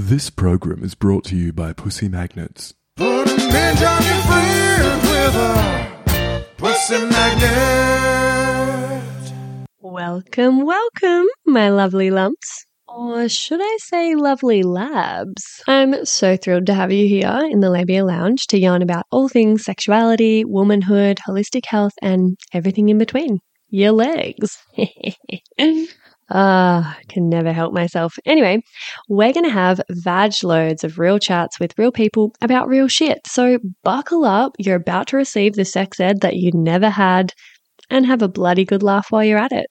This program is brought to you by Pussy Magnets. Put a midge on your friends with a pussy magnet. Welcome, welcome, my lovely lumps. Or should I say lovely labs? I'm so thrilled to have you here in the Labia Lounge to yarn about all things sexuality, womanhood, holistic health, and everything in between. Your legs. Ah, can never help myself. Anyway, we're going to have vag loads of real chats with real people about real shit. So buckle up. You're about to receive the sex ed that you never had and have a bloody good laugh while you're at it.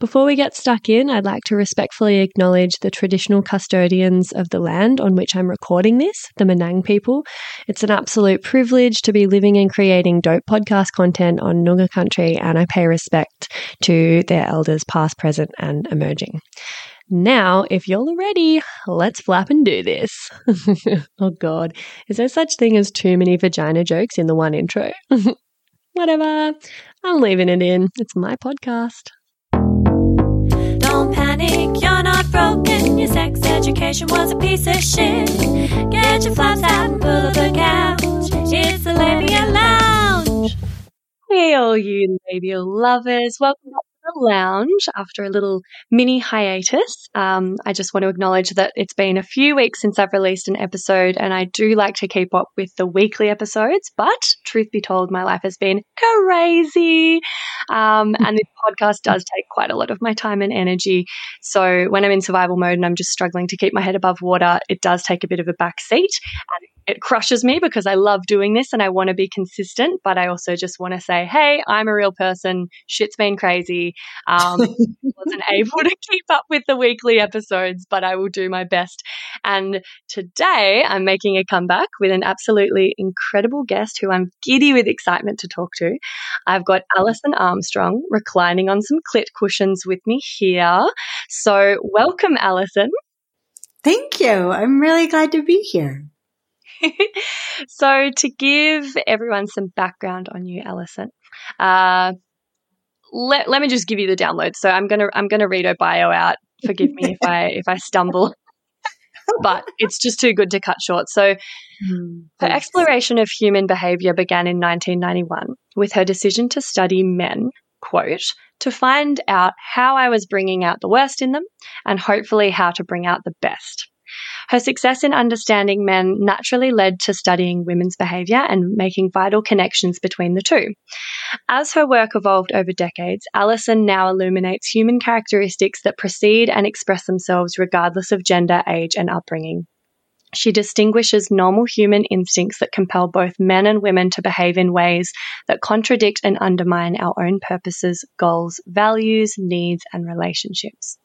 Before we get stuck in, I'd like to respectfully acknowledge the traditional custodians of the land on which I'm recording this, the Menang people. It's an absolute privilege to be living and creating dope podcast content on Noongar country, and I pay respect to their elders, past, present, and emerging. Now, if you're ready, let's flap and do this. oh God, is there such thing as too many vagina jokes in the one intro? Whatever, I'm leaving it in. It's my podcast. Panic, you're not broken. Your sex education was a piece of shit. Get your flaps out and pull up the couch. It's the Labia Lounge. Hey, all you labial lovers. Welcome back lounge after a little mini hiatus. Um, I just want to acknowledge that it's been a few weeks since I've released an episode, and I do like to keep up with the weekly episodes. But truth be told, my life has been crazy. Um, and this podcast does take quite a lot of my time and energy. So when I'm in survival mode and I'm just struggling to keep my head above water, it does take a bit of a back seat. And it crushes me because I love doing this and I want to be consistent, but I also just want to say, hey, I'm a real person. Shit's been crazy. Um, wasn't able to keep up with the weekly episodes, but I will do my best. And today I'm making a comeback with an absolutely incredible guest who I'm giddy with excitement to talk to. I've got Alison Armstrong reclining on some clit cushions with me here. So welcome, Alison. Thank you. I'm really glad to be here. so, to give everyone some background on you, Alison, uh, let, let me just give you the download. So, I'm gonna I'm gonna read her bio out. Forgive me if I if I stumble, but it's just too good to cut short. So, hmm, her exploration of human behavior began in 1991 with her decision to study men. Quote, to find out how I was bringing out the worst in them and hopefully how to bring out the best. Her success in understanding men naturally led to studying women's behavior and making vital connections between the two. As her work evolved over decades, Alison now illuminates human characteristics that precede and express themselves regardless of gender, age, and upbringing. She distinguishes normal human instincts that compel both men and women to behave in ways that contradict and undermine our own purposes, goals, values, needs, and relationships.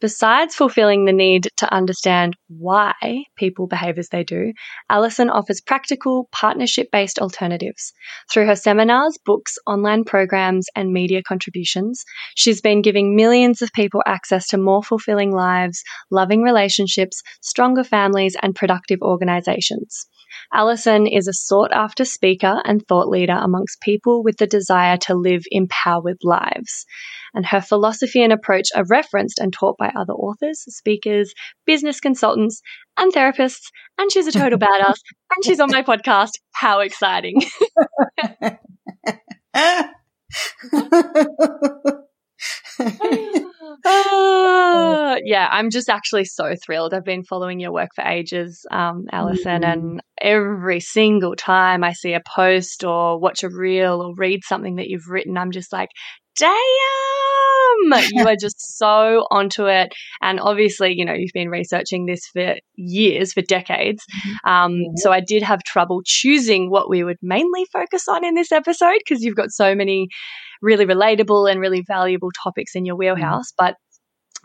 Besides fulfilling the need to understand why people behave as they do, Alison offers practical, partnership based alternatives. Through her seminars, books, online programs, and media contributions, she's been giving millions of people access to more fulfilling lives, loving relationships, stronger families, and productive organizations. Alison is a sought after speaker and thought leader amongst people with the desire to live empowered lives. And her philosophy and approach are referenced and taught by other authors, speakers, business consultants, and therapists. And she's a total badass. And she's on my podcast. How exciting! Uh, yeah, I'm just actually so thrilled. I've been following your work for ages, um, Alison, Mm. and every single time I see a post or watch a reel or read something that you've written, I'm just like, damn, you are just so onto it. And obviously, you know, you've been researching this for years, for decades. Um, so I did have trouble choosing what we would mainly focus on in this episode because you've got so many really relatable and really valuable topics in your wheelhouse. But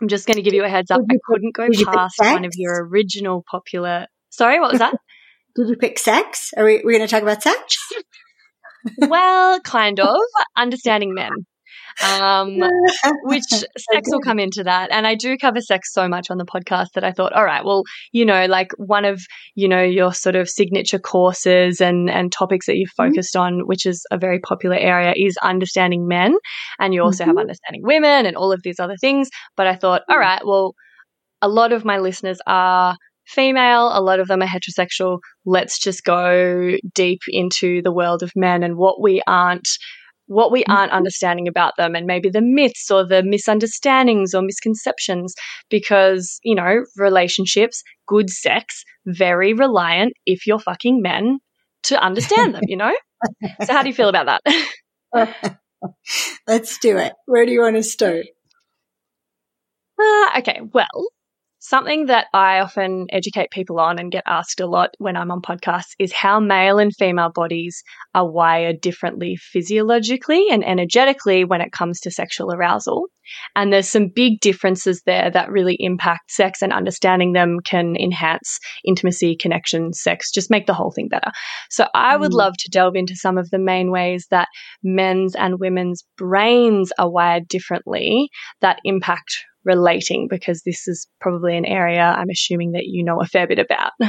I'm just going to give you a heads up. I couldn't go did you pick past one of your original popular. Sorry, what was that? Did you pick sex? Are we, we going to talk about sex? well, kind of. Understanding men. Um, which sex will come into that. And I do cover sex so much on the podcast that I thought, all right, well, you know, like one of, you know, your sort of signature courses and, and topics that you've Mm-hmm. focused on, which is a very popular area, is understanding men. And you also have Mhm. understanding women and all of these other things. But I thought, all Mm. well, a lot of my listeners are female, a lot of them are heterosexual. Let's just go deep into the world of men and what we aren't what we aren't understanding about them and maybe the myths or the misunderstandings or misconceptions because, you know, relationships, good sex, very reliant if you're fucking men to understand them, you know? so how do you feel about that? Let's do it. Where do you want to start? Uh, okay, well, Something that I often educate people on and get asked a lot when I'm on podcasts is how male and female bodies are wired differently physiologically and energetically when it comes to sexual arousal. And there's some big differences there that really impact sex and understanding them can enhance intimacy, connection, sex, just make the whole thing better. So I would Mm. love to delve into some of the main ways that men's and women's brains are wired differently that impact relating because this is probably an area I'm assuming that you know a fair bit about.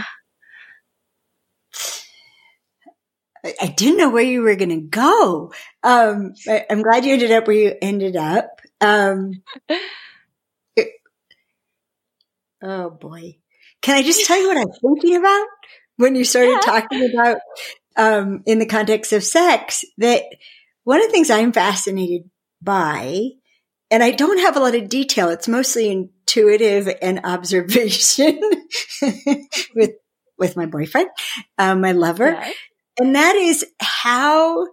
I, didn't know where you were going to go. Um, I, I'm glad you ended up where you ended up. Um, it- oh boy. Can I just tell you what I'm thinking about when you started Yeah. talking about, um, in the context of sex that one of the things I'm fascinated by, and I don't have a lot of detail. It's mostly intuitive and observation with, with my boyfriend, um, my lover. Yeah. And that is how,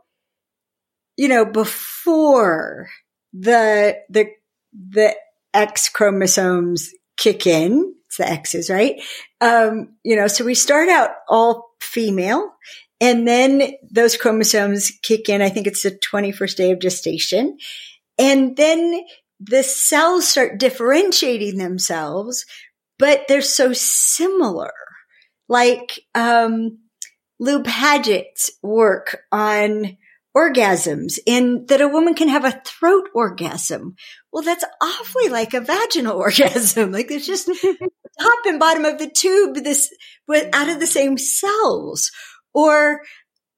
you know, before the, the, the X chromosomes kick in, it's the X's, right? Um, you know, so we start out all female and then those chromosomes kick in. I think it's the 21st day of gestation. And then the cells start differentiating themselves, but they're so similar. Like, um, Lou Paget's work on orgasms in that a woman can have a throat orgasm. Well, that's awfully like a vaginal orgasm. Like there's just top and bottom of the tube, this out of the same cells or,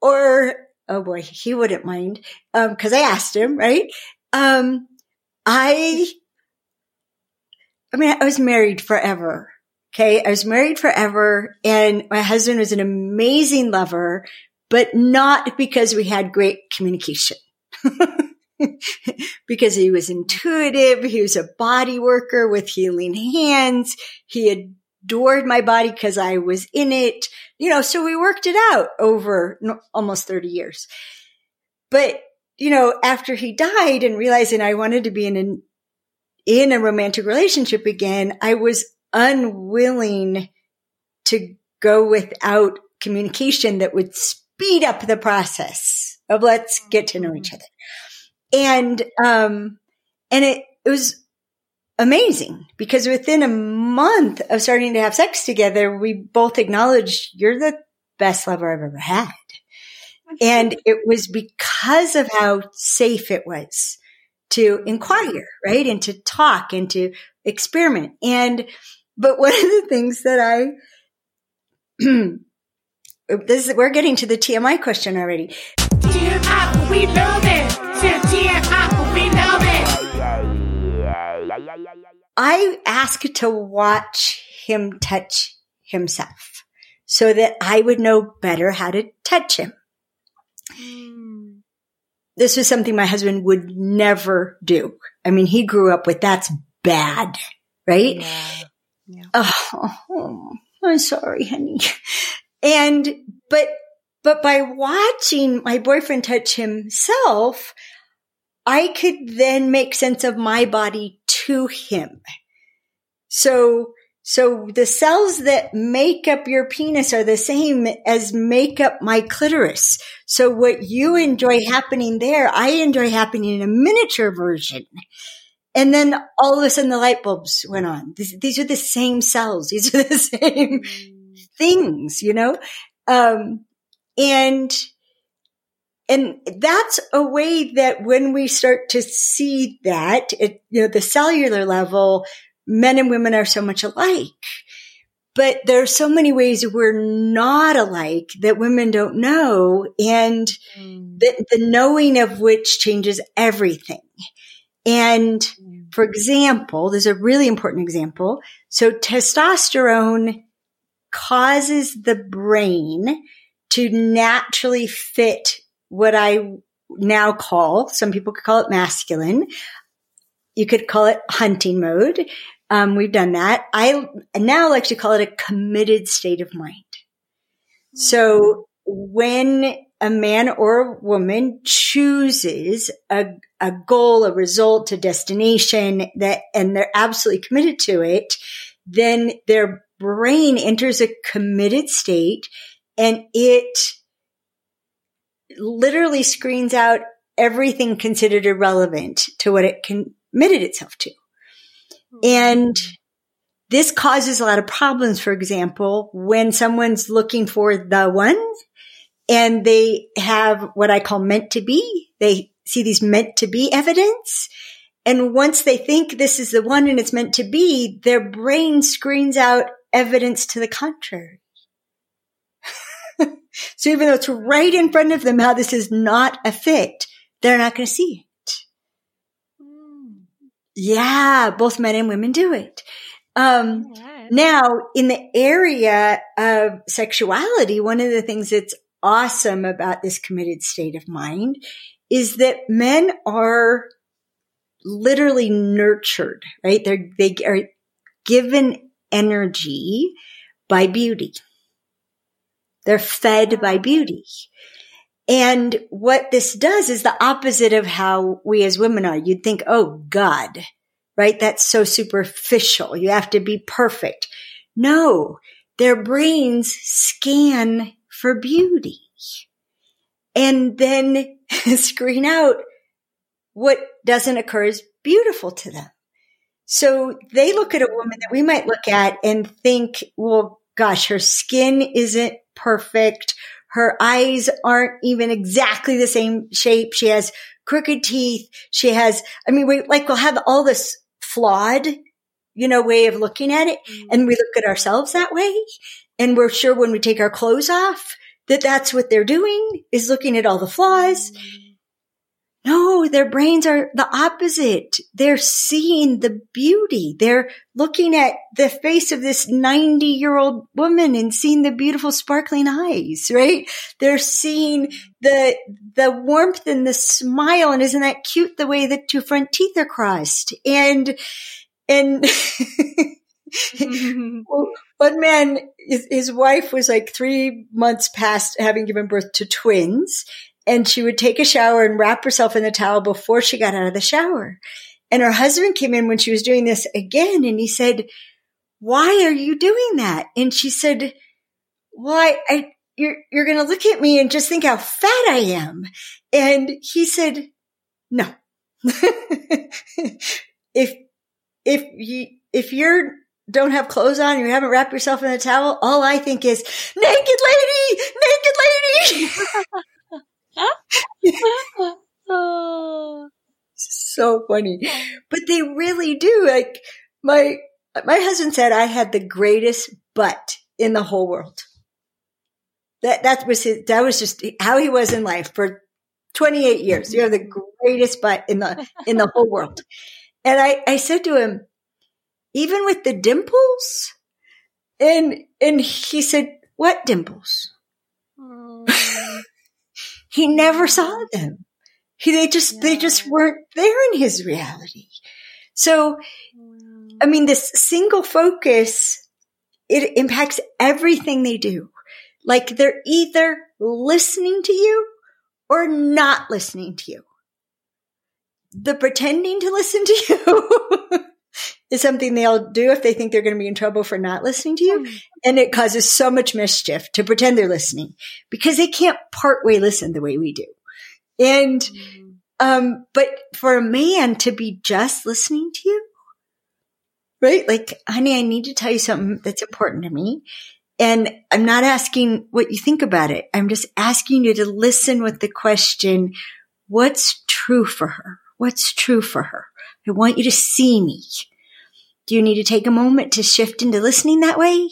or, oh boy, he wouldn't mind. Um, cause I asked him, right? Um, I, I mean, I was married forever. Okay. I was married forever and my husband was an amazing lover, but not because we had great communication. because he was intuitive. He was a body worker with healing hands. He adored my body because I was in it. You know, so we worked it out over almost 30 years. But, you know, after he died and realizing I wanted to be in an, in a romantic relationship again, I was unwilling to go without communication that would speed up the process of let's get to know each other. And, um, and it, it was amazing because within a month of starting to have sex together, we both acknowledged you're the best lover I've ever had. And it was because of how safe it was to inquire, right? And to talk and to experiment. And, but one of the things that I, this is, we're getting to the TMI question already. TMI, we. TMI, we. I ask to watch him touch himself so that I would know better how to touch him. Mm. This was something my husband would never do. I mean, he grew up with that's bad, right? Yeah. Oh, I'm sorry, honey. And, but, but by watching my boyfriend touch himself, I could then make sense of my body to him. So, so the cells that make up your penis are the same as make up my clitoris. So what you enjoy happening there, I enjoy happening in a miniature version. And then all of a sudden the light bulbs went on. These, these are the same cells. These are the same things, you know? Um, and, and that's a way that when we start to see that at, you know, the cellular level, men and women are so much alike. But there are so many ways we're not alike that women don't know and mm. the, the knowing of which changes everything. And mm. for example, there's a really important example. So testosterone causes the brain to naturally fit what I now call, some people could call it masculine. You could call it hunting mode. Um, we've done that. I now like to call it a committed state of mind. So when a man or a woman chooses a, a goal, a result, a destination that, and they're absolutely committed to it, then their brain enters a committed state and it literally screens out everything considered irrelevant to what it committed itself to. Mm-hmm. And this causes a lot of problems, for example, when someone's looking for the one and they have what I call meant to be. They see these meant to be evidence. And once they think this is the one and it's meant to be, their brain screens out evidence to the contrary. so even though it's right in front of them how this is not a fit, they're not going to see it. Yeah, both men and women do it. Um, now, in the area of sexuality, one of the things that's awesome about this committed state of mind is that men are literally nurtured, right? They're, they are given energy by beauty. They're fed by beauty. And what this does is the opposite of how we as women are. You'd think, oh God, right? That's so superficial. You have to be perfect. No, their brains scan for beauty and then screen out what doesn't occur as beautiful to them. So they look at a woman that we might look at and think, well, gosh, her skin isn't perfect. Her eyes aren't even exactly the same shape. She has crooked teeth. She has, I mean, we like, we'll have all this flawed, you know, way of looking at it. Mm-hmm. And we look at ourselves that way. And we're sure when we take our clothes off that that's what they're doing is looking at all the flaws. Mm-hmm. No, their brains are the opposite. They're seeing the beauty. They're looking at the face of this 90 year old woman and seeing the beautiful sparkling eyes, right? They're seeing the, the warmth and the smile. And isn't that cute the way the two front teeth are crossed? And, and one man, his, his wife was like three months past having given birth to twins and she would take a shower and wrap herself in the towel before she got out of the shower. And her husband came in when she was doing this again and he said, why are you doing that? And she said, why I, you're, you're going to look at me and just think how fat I am. And he said, no. if, if you, if you're don't have clothes on, you haven't wrapped yourself in a towel, all I think is naked lady, naked lady. so funny. But they really do. Like my my husband said I had the greatest butt in the whole world. That that was his, that was just how he was in life for 28 years. You have the greatest butt in the in the whole world. And I I said to him, even with the dimples? And, and he said, what dimples? Mm. He never saw them. He, they just, they just weren't there in his reality. So, I mean, this single focus, it impacts everything they do. Like they're either listening to you or not listening to you. The pretending to listen to you is something they'll do if they think they're going to be in trouble for not listening to you. Mm. And it causes so much mischief to pretend they're listening because they can't partway listen the way we do. And, mm. um, but for a man to be just listening to you, right? Like, honey, I need to tell you something that's important to me. And I'm not asking what you think about it. I'm just asking you to listen with the question, what's true for her? What's true for her? I want you to see me. Do you need to take a moment to shift into listening that way?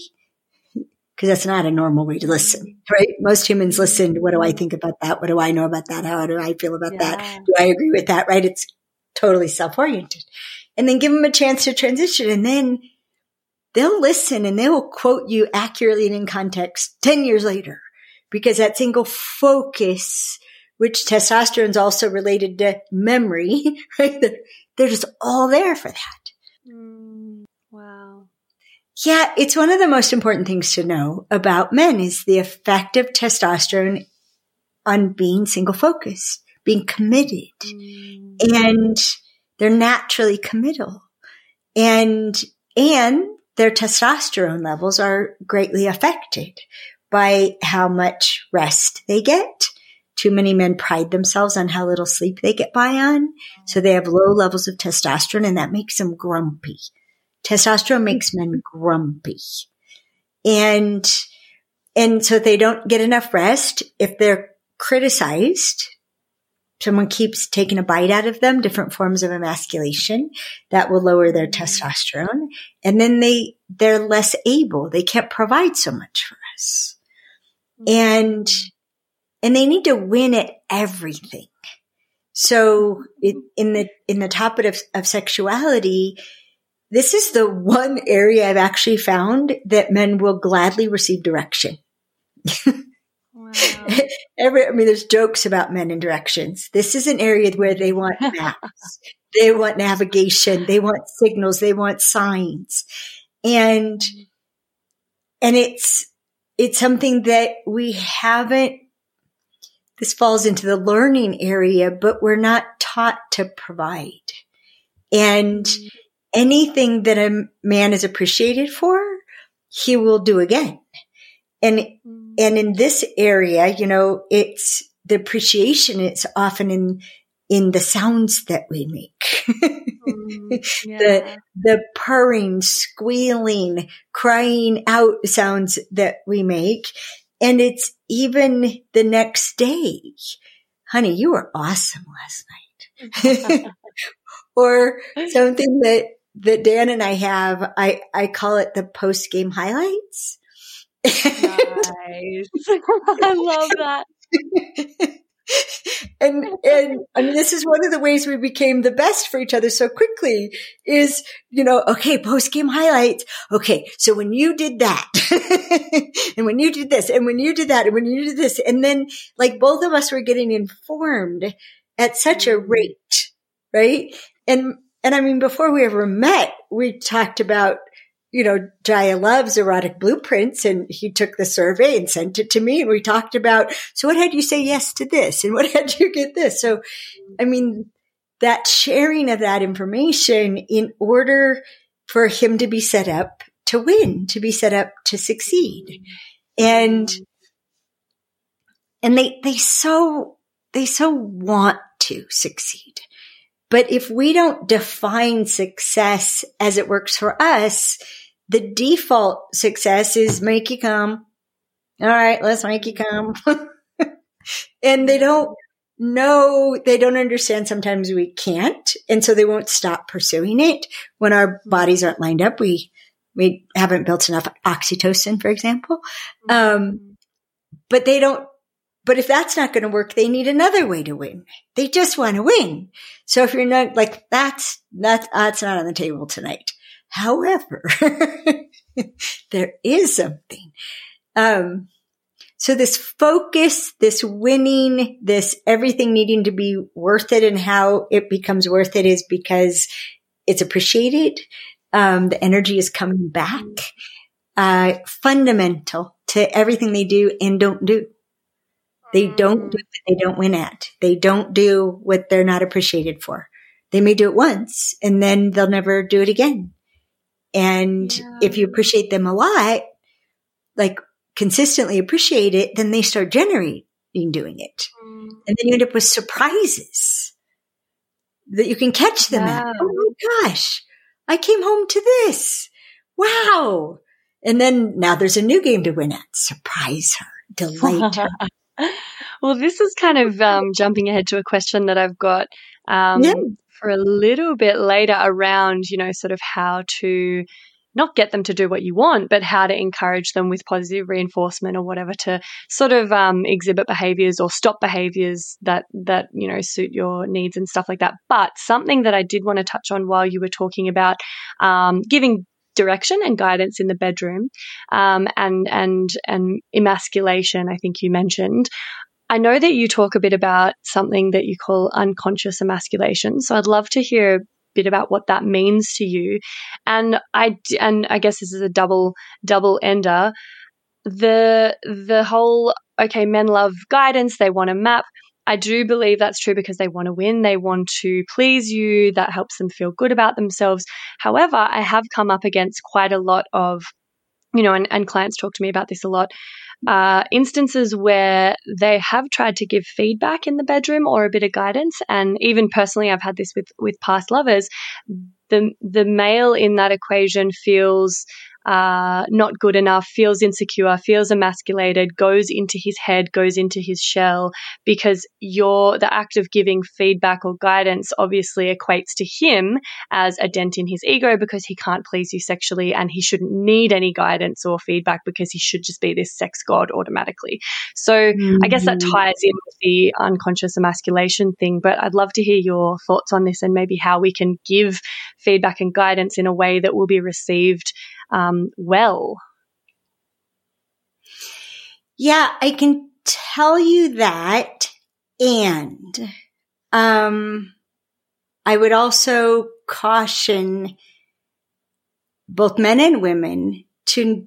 Because that's not a normal way to listen, right? Most humans listen. What do I think about that? What do I know about that? How do I feel about yeah. that? Do I agree with that? Right? It's totally self-oriented. And then give them a chance to transition and then they'll listen and they will quote you accurately and in context 10 years later because that single focus, which testosterone is also related to memory, right? They're, just all there for that. Mm. Yeah, it's one of the most important things to know about men is the effect of testosterone on being single focused, being committed. Mm, And they're naturally committal. And, and their testosterone levels are greatly affected by how much rest they get. Too many men pride themselves on how little sleep they get by on. So they have low levels of testosterone and that makes them grumpy. Testosterone makes men grumpy. And, and so they don't get enough rest. If they're criticized, someone keeps taking a bite out of them, different forms of emasculation that will lower their testosterone. And then they, they're less able. They can't provide so much for us. And, and they need to win at everything. So in the, in the topic of, of sexuality, this is the one area I've actually found that men will gladly receive direction. Wow. Every, I mean, there's jokes about men and directions. This is an area where they want maps. they want navigation. They want signals. They want signs. And, and it's, it's something that we haven't, this falls into the learning area, but we're not taught to provide. And mm-hmm. Anything that a man is appreciated for, he will do again. And Mm, and in this area, you know, it's the appreciation. It's often in, in the sounds that we make. mm, yeah. the, the purring, squealing, crying out sounds that we make. And it's even the next day. Honey, you were awesome last night. or something that, that Dan and I have, I, I call it the post game highlights. nice. I love that. and and I mean, this is one of the ways we became the best for each other so quickly. Is you know, okay, post game highlights. Okay, so when you did that, and when you did this, and when you did that, and when you did this, and then like both of us were getting informed at such a mm-hmm. rate, right? And and I mean, before we ever met, we talked about you know, Jaiya loves erotic blueprints and he took the survey and sent it to me and we talked about, so what had you say yes to this and what had you get this? So, I mean, that sharing of that information in order for him to be set up to win, to be set up to succeed. And, and they, they so, they so want to succeed. But if we don't define success as it works for us, the default success is make you come. All right, let's make you come. and they don't know, they don't understand sometimes we can't. And so they won't stop pursuing it when our bodies aren't lined up. We, we haven't built enough oxytocin, for example. Um, but they don't, but if that's not going to work, they need another way to win. They just want to win. So if you're not like, that's, that's, that's not on the table tonight. However, there is something. Um, so this focus, this winning, this everything needing to be worth it and how it becomes worth it is because it's appreciated. Um, the energy is coming back. Uh, fundamental to everything they do and don't do. They don't do what they don't win at. They don't do what they're not appreciated for. They may do it once and then they'll never do it again. And Yeah. if you appreciate them a lot, like consistently appreciate it, then they start generating doing it. Mm, And then you end up with surprises that you can catch them at. Oh my gosh, I came home to this. Wow. And then now there's a new game to win at. Surprise her, delight her. well, this is kind of um, jumping ahead to a question that I've got um, Yeah. for a little bit later around, you know, sort of how to not get them to do what you want, but how to encourage them with positive reinforcement or whatever to sort of um, exhibit behaviors or stop behaviors that that you know suit your needs and stuff like that. But something that I did want to touch on while you were talking about um, giving direction and guidance in the bedroom um, and and and emasculation. I think you mentioned. I know that you talk a bit about something that you call unconscious emasculation. So I'd love to hear a bit about what that means to you. And I and I guess this is a double double ender. The the whole okay, men love guidance, they want a map. I do believe that's true because they want to win, they want to please you, that helps them feel good about themselves. However, I have come up against quite a lot of you know, and, and clients talk to me about this a lot uh, instances where they have tried to give feedback in the bedroom or a bit of guidance. And even personally, I've had this with, with past lovers. The, the male in that equation feels uh, not good enough, feels insecure, feels emasculated, goes into his head, goes into his shell, because your the act of giving feedback or guidance obviously equates to him as a dent in his ego because he can't please you sexually and he shouldn't need any guidance or feedback because he should just be this sex god automatically. So mm-hmm. I guess that mm-hmm. ties in with the unconscious emasculation thing, but I'd love to hear your thoughts on this and maybe how we can give feedback and guidance in a way that will be received um, well? Yeah, I can tell you that. And um, I would also caution both men and women to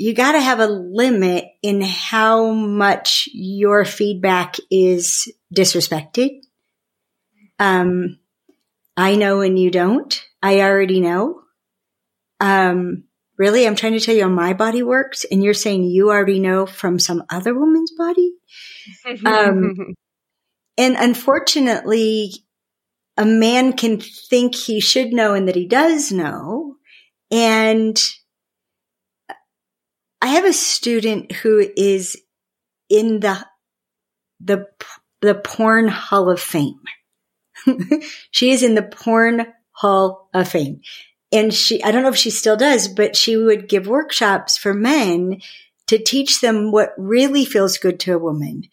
you got to have a limit in how much your feedback is disrespected. Um, I know and you don't. I already know um, really, I'm trying to tell you how my body works, and you're saying you already know from some other woman's body. um, and unfortunately, a man can think he should know and that he does know. And I have a student who is in the, the, the porn hall of fame. she is in the porn hall of fame and she, I don't know if she still does, but she would give workshops for men to teach them what really feels good to a woman.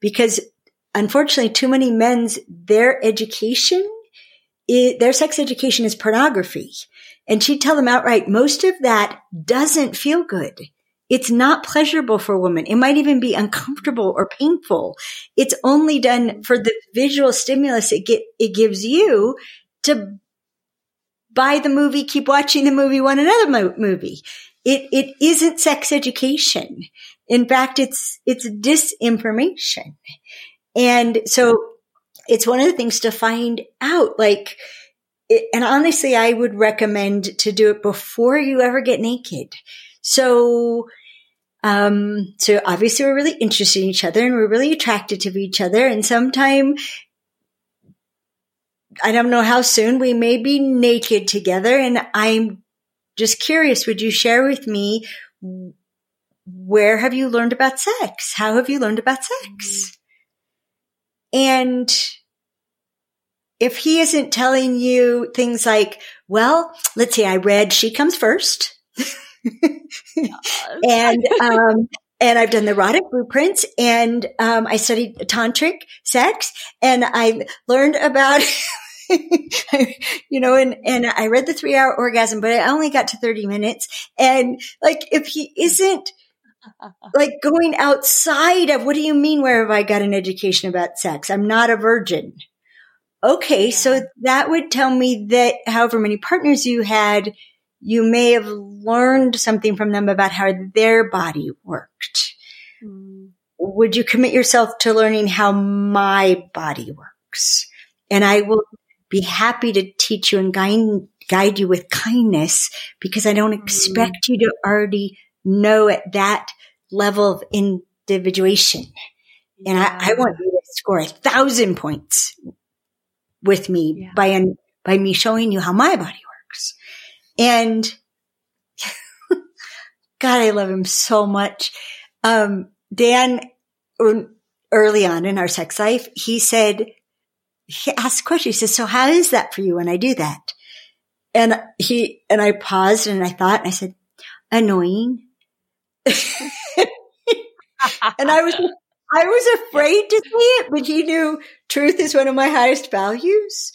Because unfortunately, too many men's, their education, their sex education is pornography. And she'd tell them outright, most of that doesn't feel good. It's not pleasurable for a woman. It might even be uncomfortable or painful. It's only done for the visual stimulus it get, it gives you to buy the movie, keep watching the movie, want another mo- movie. It, it isn't sex education. In fact, it's, it's disinformation. And so it's one of the things to find out, like, it, and honestly, I would recommend to do it before you ever get naked. So, um, so obviously we're really interested in each other and we're really attracted to each other. And sometime I don't know how soon we may be naked together. And I'm just curious, would you share with me where have you learned about sex? How have you learned about sex? And if he isn't telling you things like, well, let's see, I read She Comes First. and um, and I've done the erotic blueprints and um, I studied tantric sex and I learned about you know, and, and I read the three hour orgasm, but I only got to 30 minutes. And like, if he isn't like going outside of what do you mean? Where have I got an education about sex? I'm not a virgin. Okay. So that would tell me that however many partners you had, you may have learned something from them about how their body worked. Mm. Would you commit yourself to learning how my body works? And I will be happy to teach you and guide, guide you with kindness because I don't expect mm. you to already know at that level of individuation. And I, I, want you to score a thousand points with me yeah. by, by me showing you how my body works. And God, I love him so much. Um, Dan, early on in our sex life, he said, he asked questions. He says, so how is that for you when I do that? and he, and I paused and I thought, and I said, annoying. and I was, I was afraid to say it, but he knew truth is one of my highest values.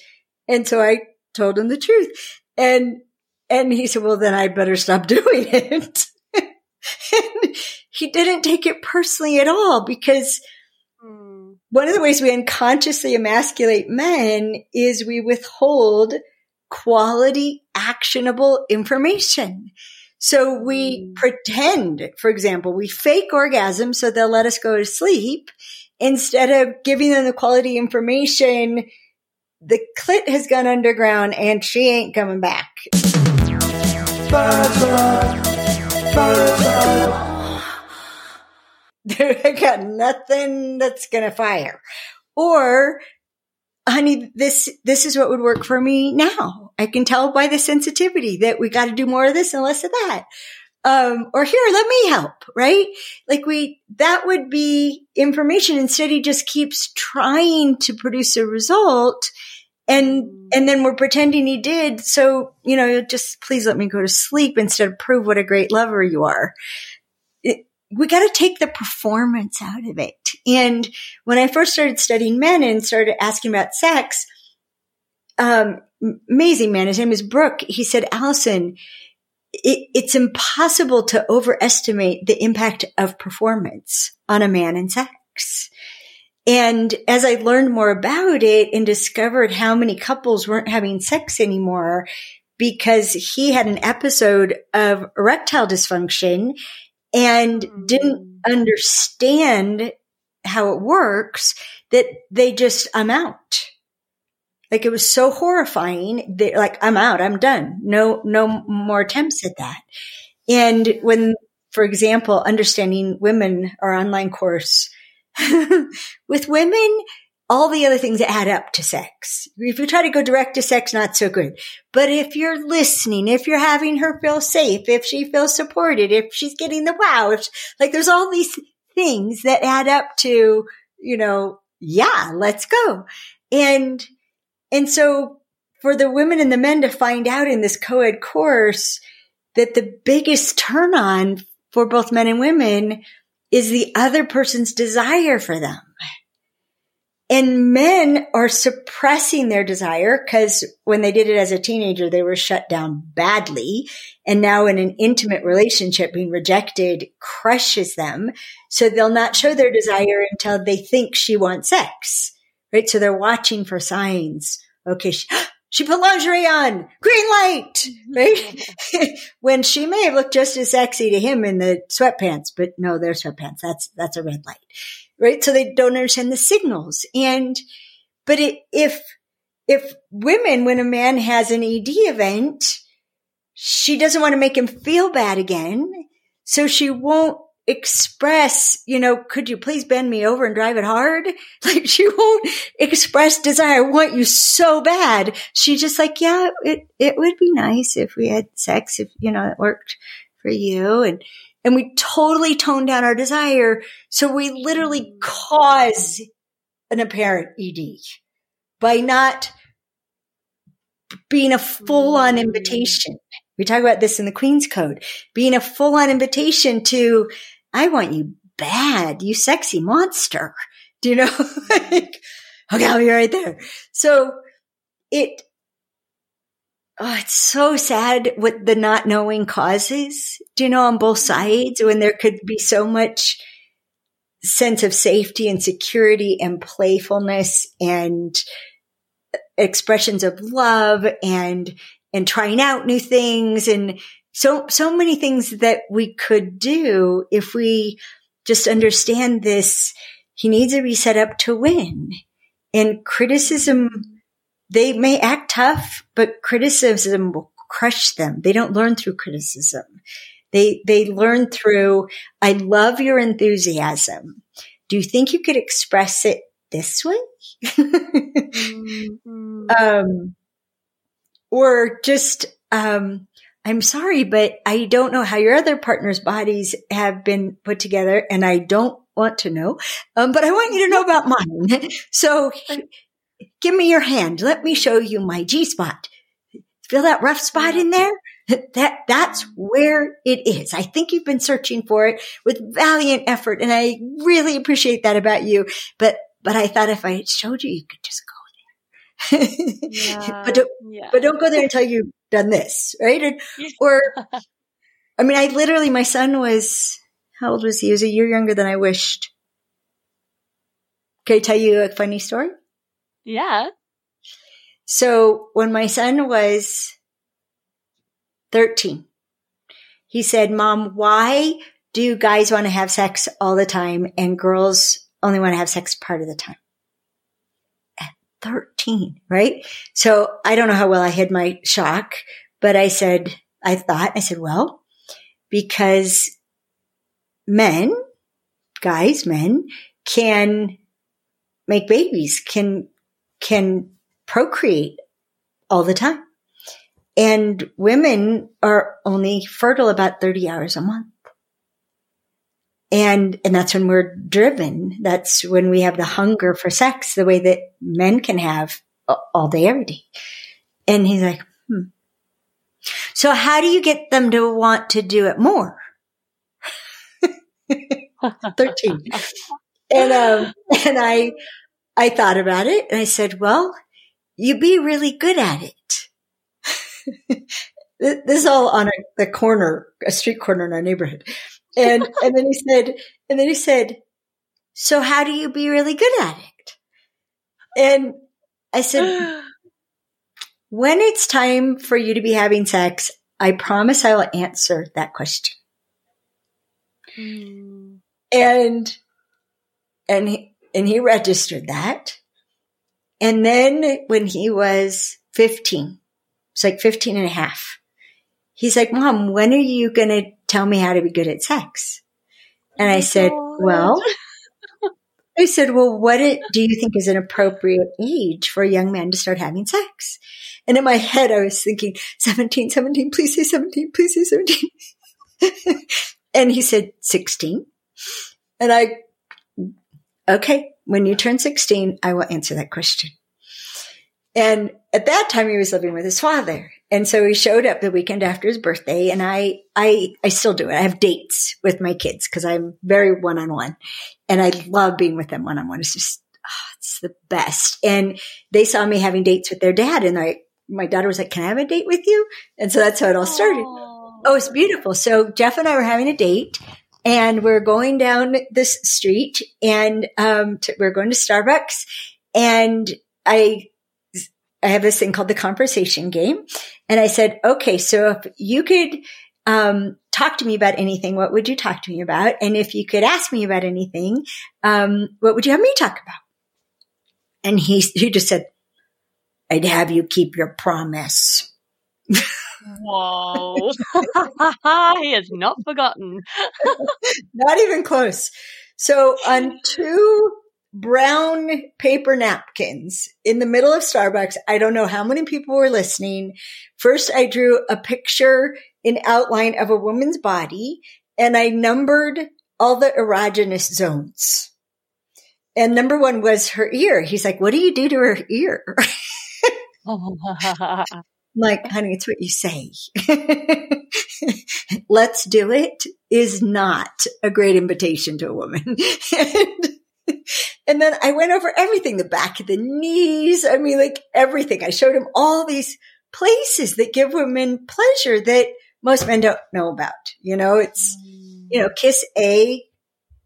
And so I told him the truth. And, and he said, well, then I better stop doing it. and he didn't take it personally at all because hmm. one of the ways we unconsciously emasculate men is we withhold quality, actionable information. So we hmm. pretend, for example, we fake orgasm so they'll let us go to sleep instead of giving them the quality information. The clit has gone underground and she ain't coming back. I got nothing that's to fire. Or, honey, this, this is what would work for me now. I can tell by the sensitivity that we got to do more of this and less of that. Um, or here, let me help, right? Like we, that would be information. Instead, he just keeps trying to produce a result. And, and then we're pretending he did. So, you know, just please let me go to sleep instead of prove what a great lover you are. It, we got to take the performance out of it. And when I first started studying men and started asking about sex, um, amazing man, his name is Brooke. He said, Alison, it, it's impossible to overestimate the impact of performance on a man in sex. And as I learned more about it and discovered how many couples weren't having sex anymore because he had an episode of erectile dysfunction and mm-hmm. didn't understand how it works that they just, I'm out. Like it was so horrifying that like, I'm out. I'm done. No, no more attempts at that. And when, for example, understanding women, our online course with women, all the other things add up to sex. If you try to go direct to sex, not so good. But if you're listening, if you're having her feel safe, if she feels supported, if she's getting the wow, if like there's all these things that add up to, you know, yeah, let's go. And, and so for the women and the men to find out in this co-ed course that the biggest turn on for both men and women is the other person's desire for them. And men are suppressing their desire because when they did it as a teenager, they were shut down badly. And now in an intimate relationship, being rejected crushes them. So they'll not show their desire until they think she wants sex, right? So they're watching for signs. Okay. She, she put lingerie on, green light, right? when she may have looked just as sexy to him in the sweatpants, but no, they're sweatpants. That's, that's a red light right? So they don't understand the signals. And, but it, if, if women, when a man has an ED event, she doesn't want to make him feel bad again. So she won't express, you know, could you please bend me over and drive it hard? Like she won't express desire. I want you so bad. She's just like, yeah, it, it would be nice if we had sex, if, you know, it worked for you. And, and we totally tone down our desire. So we literally cause an apparent ED by not being a full on invitation. We talk about this in the Queen's Code, being a full on invitation to, I want you bad, you sexy monster. Do you know? okay, I'll be right there. So it, oh, it's so sad what the not knowing causes, do you know, on both sides when there could be so much sense of safety and security and playfulness and expressions of love and, and trying out new things and so, so many things that we could do if we just understand this. He needs to be set up to win and criticism they may act tough, but criticism will crush them. They don't learn through criticism. They, they learn through, I love your enthusiasm. Do you think you could express it this way? mm-hmm. um, or just, um, I'm sorry, but I don't know how your other partner's bodies have been put together and I don't want to know. Um, but I want you to know about mine. So give me your hand. Let me show you my G spot. Feel that rough spot in there? That, that's where it is. I think you've been searching for it with valiant effort and I really appreciate that about you. But, but I thought if I showed you, you could just go there. Yeah. but don't, yeah. but don't go there until you've done this, right? And, or, I mean, I literally, my son was, how old was he? He was a year younger than I wished. Can I tell you a funny story? yeah. So when my son was 13, he said, Mom, why do guys want to have sex all the time and girls only want to have sex part of the time? At 13, right? So I don't know how well I hid my shock, but I said, I thought, I said, well, because men, guys, men can make babies, can, can procreate all the time. And women are only fertile about 30 hours a month. And, and that's when we're driven. That's when we have the hunger for sex, the way that men can have all day, every day. And he's like, hmm. So how do you get them to want to do it more? 13. And, um, and I, I thought about it and I said, well, you be really good at it. this is all on a, the corner, a street corner in our neighborhood. And, and then he said, and then he said, so how do you be really good at it? And I said, when it's time for you to be having sex, I promise I will answer that question. Mm. And, and he, and he registered that. And then when he was 15, it's like 15 and a half, he's like, mom, when are you going to tell me how to be good at sex? And I oh said, God. well, I said, well, what it, do you think is an appropriate age for a young man to start having sex? And in my head, I was thinking, 17, 17, please say 17, please say 17. and he said, 16. And I, okay, when you turn 16, I will answer that question. And at that time, he was living with his father. And so he showed up the weekend after his birthday and I, I, I still do it. I have dates with my kids because I'm very one on one and I love being with them one on one. It's just, oh, it's the best. And they saw me having dates with their dad and I, my daughter was like, can I have a date with you? And so that's how it all started. Aw. Oh, it's beautiful. So Jeff and I were having a date and we're going down this street and, um, to, we're going to Starbucks and I, I have this thing called the conversation game. And I said, okay, so if you could, um, talk to me about anything, what would you talk to me about? And if you could ask me about anything, um, what would you have me talk about? And he, he just said, I'd have you keep your promise. Whoa. he has not forgotten. Not even close. So on two brown paper napkins in the middle of Starbucks, I don't know how many people were listening. First, I drew a picture in outline of a woman's body and I numbered all the erogenous zones. And number one was her ear. He's like, what do you do to her ear? Like, honey, it's what you say. Let's do it is not a great invitation to a woman. and, and then I went over everything, the back of the knees. I mean, like everything. I showed him all these places that give women pleasure that most men don't know about. You know, it's, mm. you know, kiss A,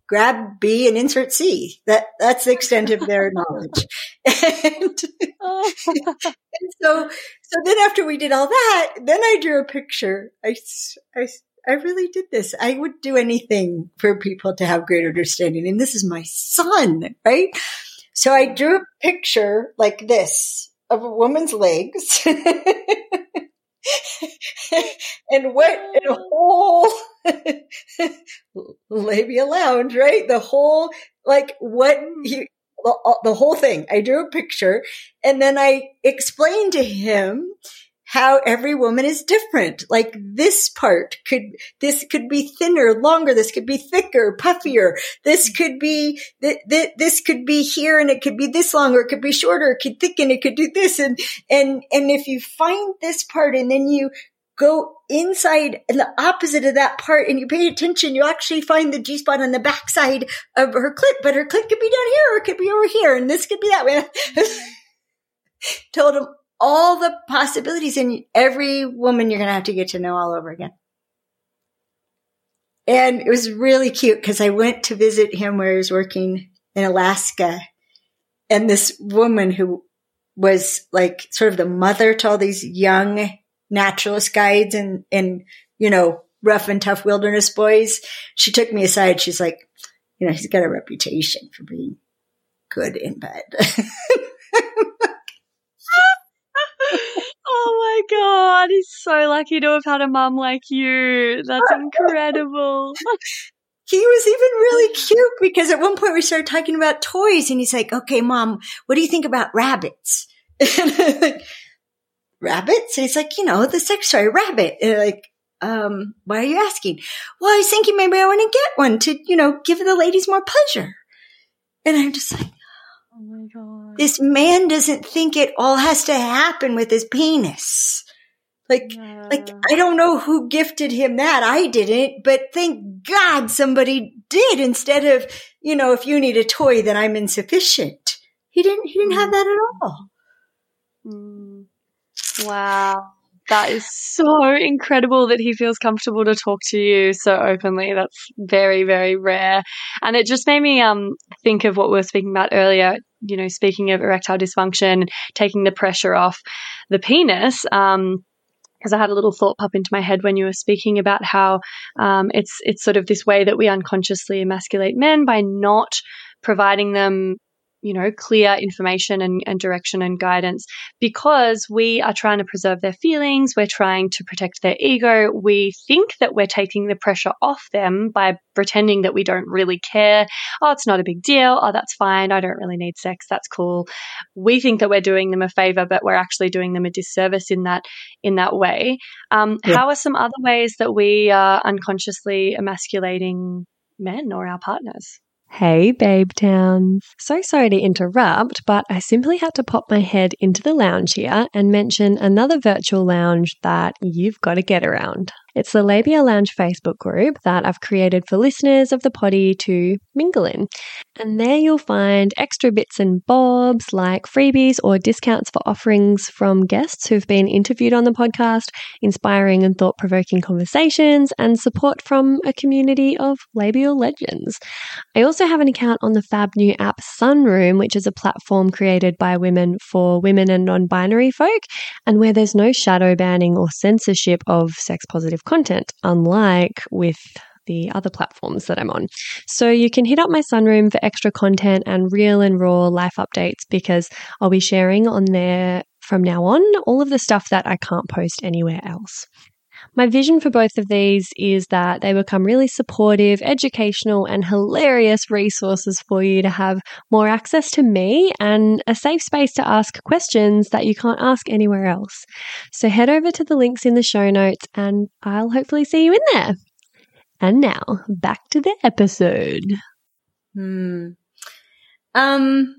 grab B and insert C. That, that's the extent of their knowledge. And, and so, so then after we did all that, then I drew a picture. I, I I really did this. I would do anything for people to have great understanding. And this is my son, right? So I drew a picture like this of a woman's legs. and what a whole labia lounge, right? The whole like what he the, the whole thing. I drew a picture and then I explained to him how every woman is different. Like this part could, this could be thinner, longer. This could be thicker, puffier. This could be, th- th- this could be here and it could be this long or it could be shorter. It could thicken. It could do this. And, and, and if you find this part and then you go inside and the opposite of that part and you pay attention, you actually find the G spot on the backside of her clit, but her clit could be down here or it could be over here and this could be that way. Told him all the possibilities and every woman you're going to have to get to know all over again. And it was really cute because I went to visit him where he was working in Alaska and this woman who was like sort of the mother to all these young naturalist guides and, and, you know, rough and tough wilderness boys. She took me aside. She's like, you know, he's got a reputation for being good in bed. oh my god, he's so lucky to have had a mum like you. That's incredible. he was even really cute because at one point we started talking about toys and he's like, okay, mom, what do you think about rabbits? And like, rabbits? And he's like, you know, the sex toy rabbit. And like, um, why are you asking? Well, I was thinking maybe I want to get one to, you know, give the ladies more pleasure. And I'm just like, Oh my god. This man doesn't think it all has to happen with his penis. Like, like, I don't know who gifted him that. I didn't, but thank God somebody did instead of, you know, if you need a toy, then I'm insufficient. He didn't, he didn't have that at all. Mm. Wow. That is so incredible that he feels comfortable to talk to you so openly. That's very, very rare. And it just made me um think of what we were speaking about earlier, you know, speaking of erectile dysfunction, taking the pressure off the penis. Um because I had a little thought pop into my head when you were speaking about how um, it's it's sort of this way that we unconsciously emasculate men by not providing them you know, clear information and, and direction and guidance because we are trying to preserve their feelings. We're trying to protect their ego. We think that we're taking the pressure off them by pretending that we don't really care. Oh, it's not a big deal. Oh, that's fine. I don't really need sex. That's cool. We think that we're doing them a favor, but we're actually doing them a disservice in that, in that way. Um, Yeah. How are some other ways that we are unconsciously emasculating men or our partners? Hey, Babe Towns. So sorry to interrupt, but I simply had to pop my head into the lounge here and mention another virtual lounge that you've got to get around. It's the Labia Lounge Facebook group that I've created for listeners of the potty to mingle in. And there you'll find extra bits and bobs like freebies or discounts for offerings from guests who've been interviewed on the podcast, inspiring and thought provoking conversations, and support from a community of labial legends. I also have an account on the fab new app Sunroom, which is a platform created by women for women and non binary folk, and where there's no shadow banning or censorship of sex positive content, unlike with the other platforms that I'm on. So you can hit up my Sunroom for extra content and real and raw life updates because I'll be sharing on there from now on all of the stuff that I can't post anywhere else. My vision for both of these is that they become really supportive, educational, and hilarious resources for you to have more access to me and a safe space to ask questions that you can't ask anywhere else. So head over to the links in the show notes and I'll hopefully see you in there. And now back to the episode. Hmm. Um,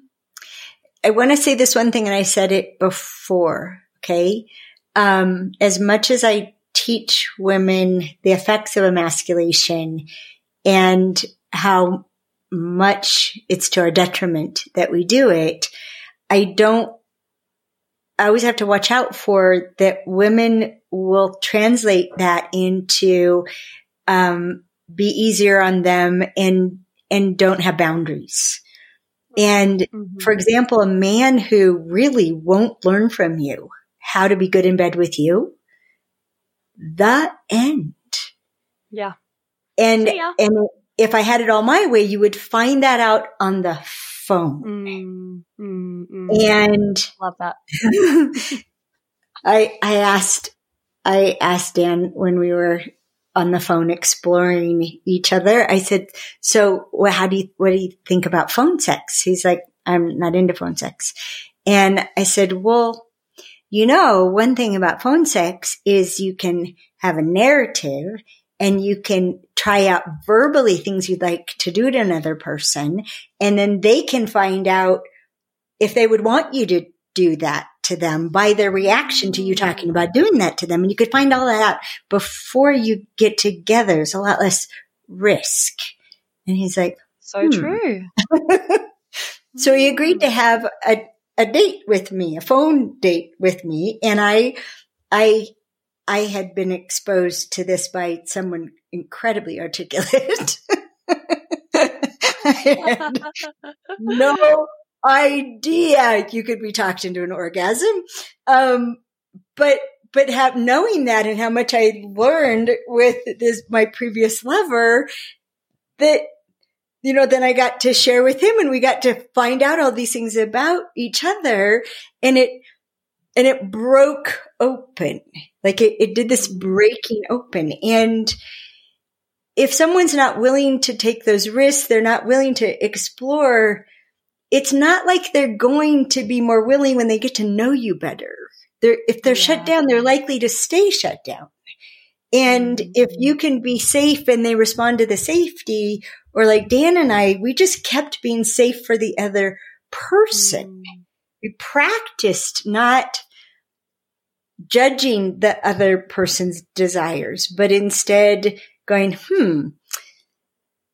I want to say this one thing, and I said it before. Okay. Um, as much as I teach women the effects of emasculation and how much it's to our detriment that we do it, I don't, I always have to watch out for that women will translate that into, um, be easier on them and, and don't have boundaries. And for example, a man who really won't learn from you how to be good in bed with you, the end. Yeah. And, and if I had it all my way, you would find that out on the phone. Mm, mm, mm. And Love that. I, I asked, I asked Dan when we were on the phone exploring each other. I said, so well, how do you, what do you think about phone sex? He's like, I'm not into phone sex. And I said, well, you know, one thing about phone sex is you can have a narrative and you can try out verbally things you'd like to do to another person. And then they can find out if they would want you to do that to them by their reaction to you talking about doing that to them. And you could find all that out before you get together. There's a lot less risk. And he's like, So Hmm. true. so he agreed to have a, a date with me, a phone date with me. And I, I, I had been exposed to this by someone incredibly articulate. No idea you could be talked into an orgasm. Um, but, but have knowing that and how much I learned with this, my previous lover that, you know, then I got to share with him and we got to find out all these things about each other and it, and it broke open. Like it, it did this breaking open. And if someone's not willing to take those risks, they're not willing to explore, it's not like they're going to be more willing when they get to know you better. They're, if they're Yeah. shut down, they're likely to stay shut down. And if mm-hmm. you can be safe and they respond to the safety, or like Dan and I, we just kept being safe for the other person. We practiced not judging the other person's desires, but instead going, hmm,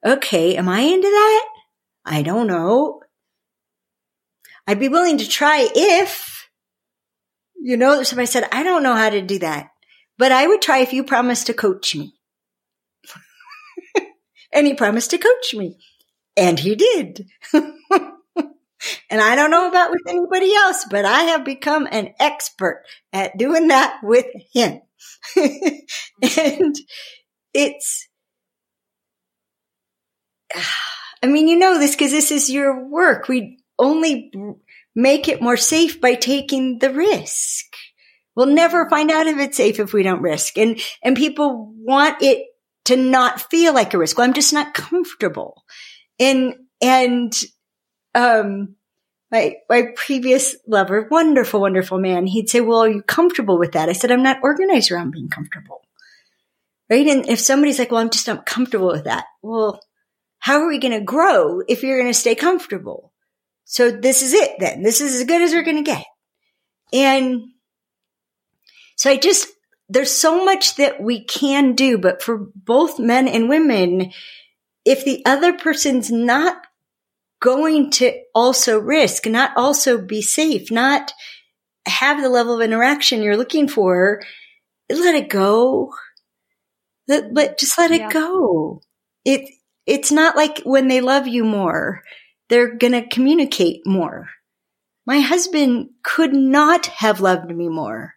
okay, am I into that? I don't know. I'd be willing to try if, you know, somebody said, I don't know how to do that, but I would try if you promise to coach me. And he promised to coach me. And he did. and I don't know about with anybody else, but I have become an expert at doing that with him. and it's, I mean, you know this because this is your work. We only make it more safe by taking the risk. We'll never find out if it's safe if we don't risk. And, and people want it to not feel like a risk. Well, I'm just not comfortable. And, and, um, my, my previous lover, wonderful, wonderful man, he'd say, well, are you comfortable with that? I said, I'm not organized around being comfortable. Right. And if somebody's like, well, I'm just not comfortable with that. Well, how are we going to grow if you're going to stay comfortable? So this is it then. This is as good as we're going to get. And so I just, there's so much that we can do, but for both men and women, if the other person's not going to also risk, not also be safe, not have the level of interaction you're looking for, let it go. Let, let just let Yeah. it go. It, it's not like when they love you more, they're going to communicate more. My husband could not have loved me more,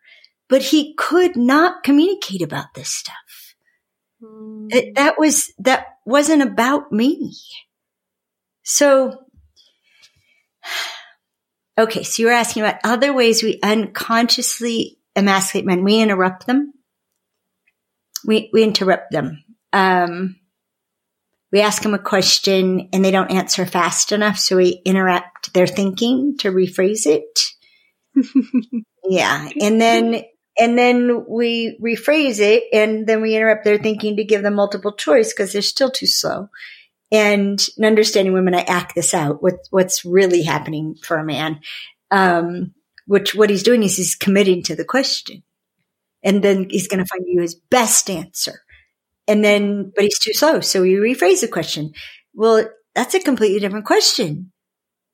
but he could not communicate about this stuff. It, that was, that wasn't about me. So, okay. So you're asking about other ways we unconsciously emasculate men. We interrupt them. We, we interrupt them. Um, we ask them a question and they don't answer fast enough. So we interrupt their thinking to rephrase it. yeah. And then, and then we rephrase it and then we interrupt their thinking to give them multiple choice because they're still too slow. And in understanding women, I act this out. What, what's really happening for a man? Um, which what he's doing is he's committing to the question and then he's going to find you his best answer. And then, but he's too slow. So we rephrase the question. Well, that's a completely different question.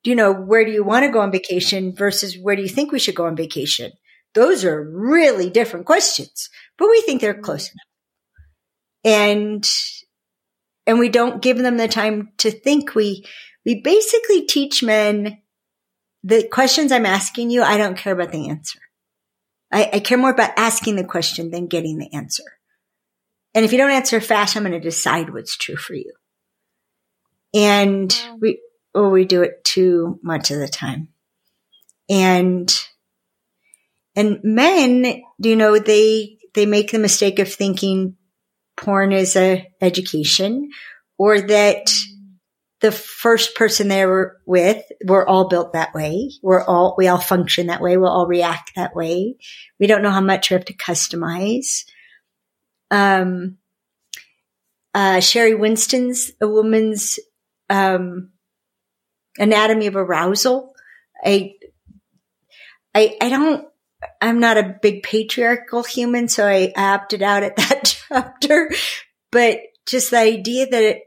You know, where do you want to go on vacation versus where do you think we should go on vacation? Those are really different questions, but we think they're close enough. And, and we don't give them the time to think. We, we basically teach men the questions I'm asking you. I don't care about the answer. I, I care more about asking the question than getting the answer. And if you don't answer fast, I'm going to decide what's true for you. And we, or we do it too much of the time. And, and men, you know, they, they make the mistake of thinking porn is a education or that the first person they were with, we're all built that way. We're all, we all function that way. We'll all react that way. We don't know how much we have to customize. Um, uh, Sheri Winston's A Woman's, um, Anatomy of Arousal. I, I, I don't, I'm not a big patriarchal human, so I opted out at that chapter. But just the idea that it,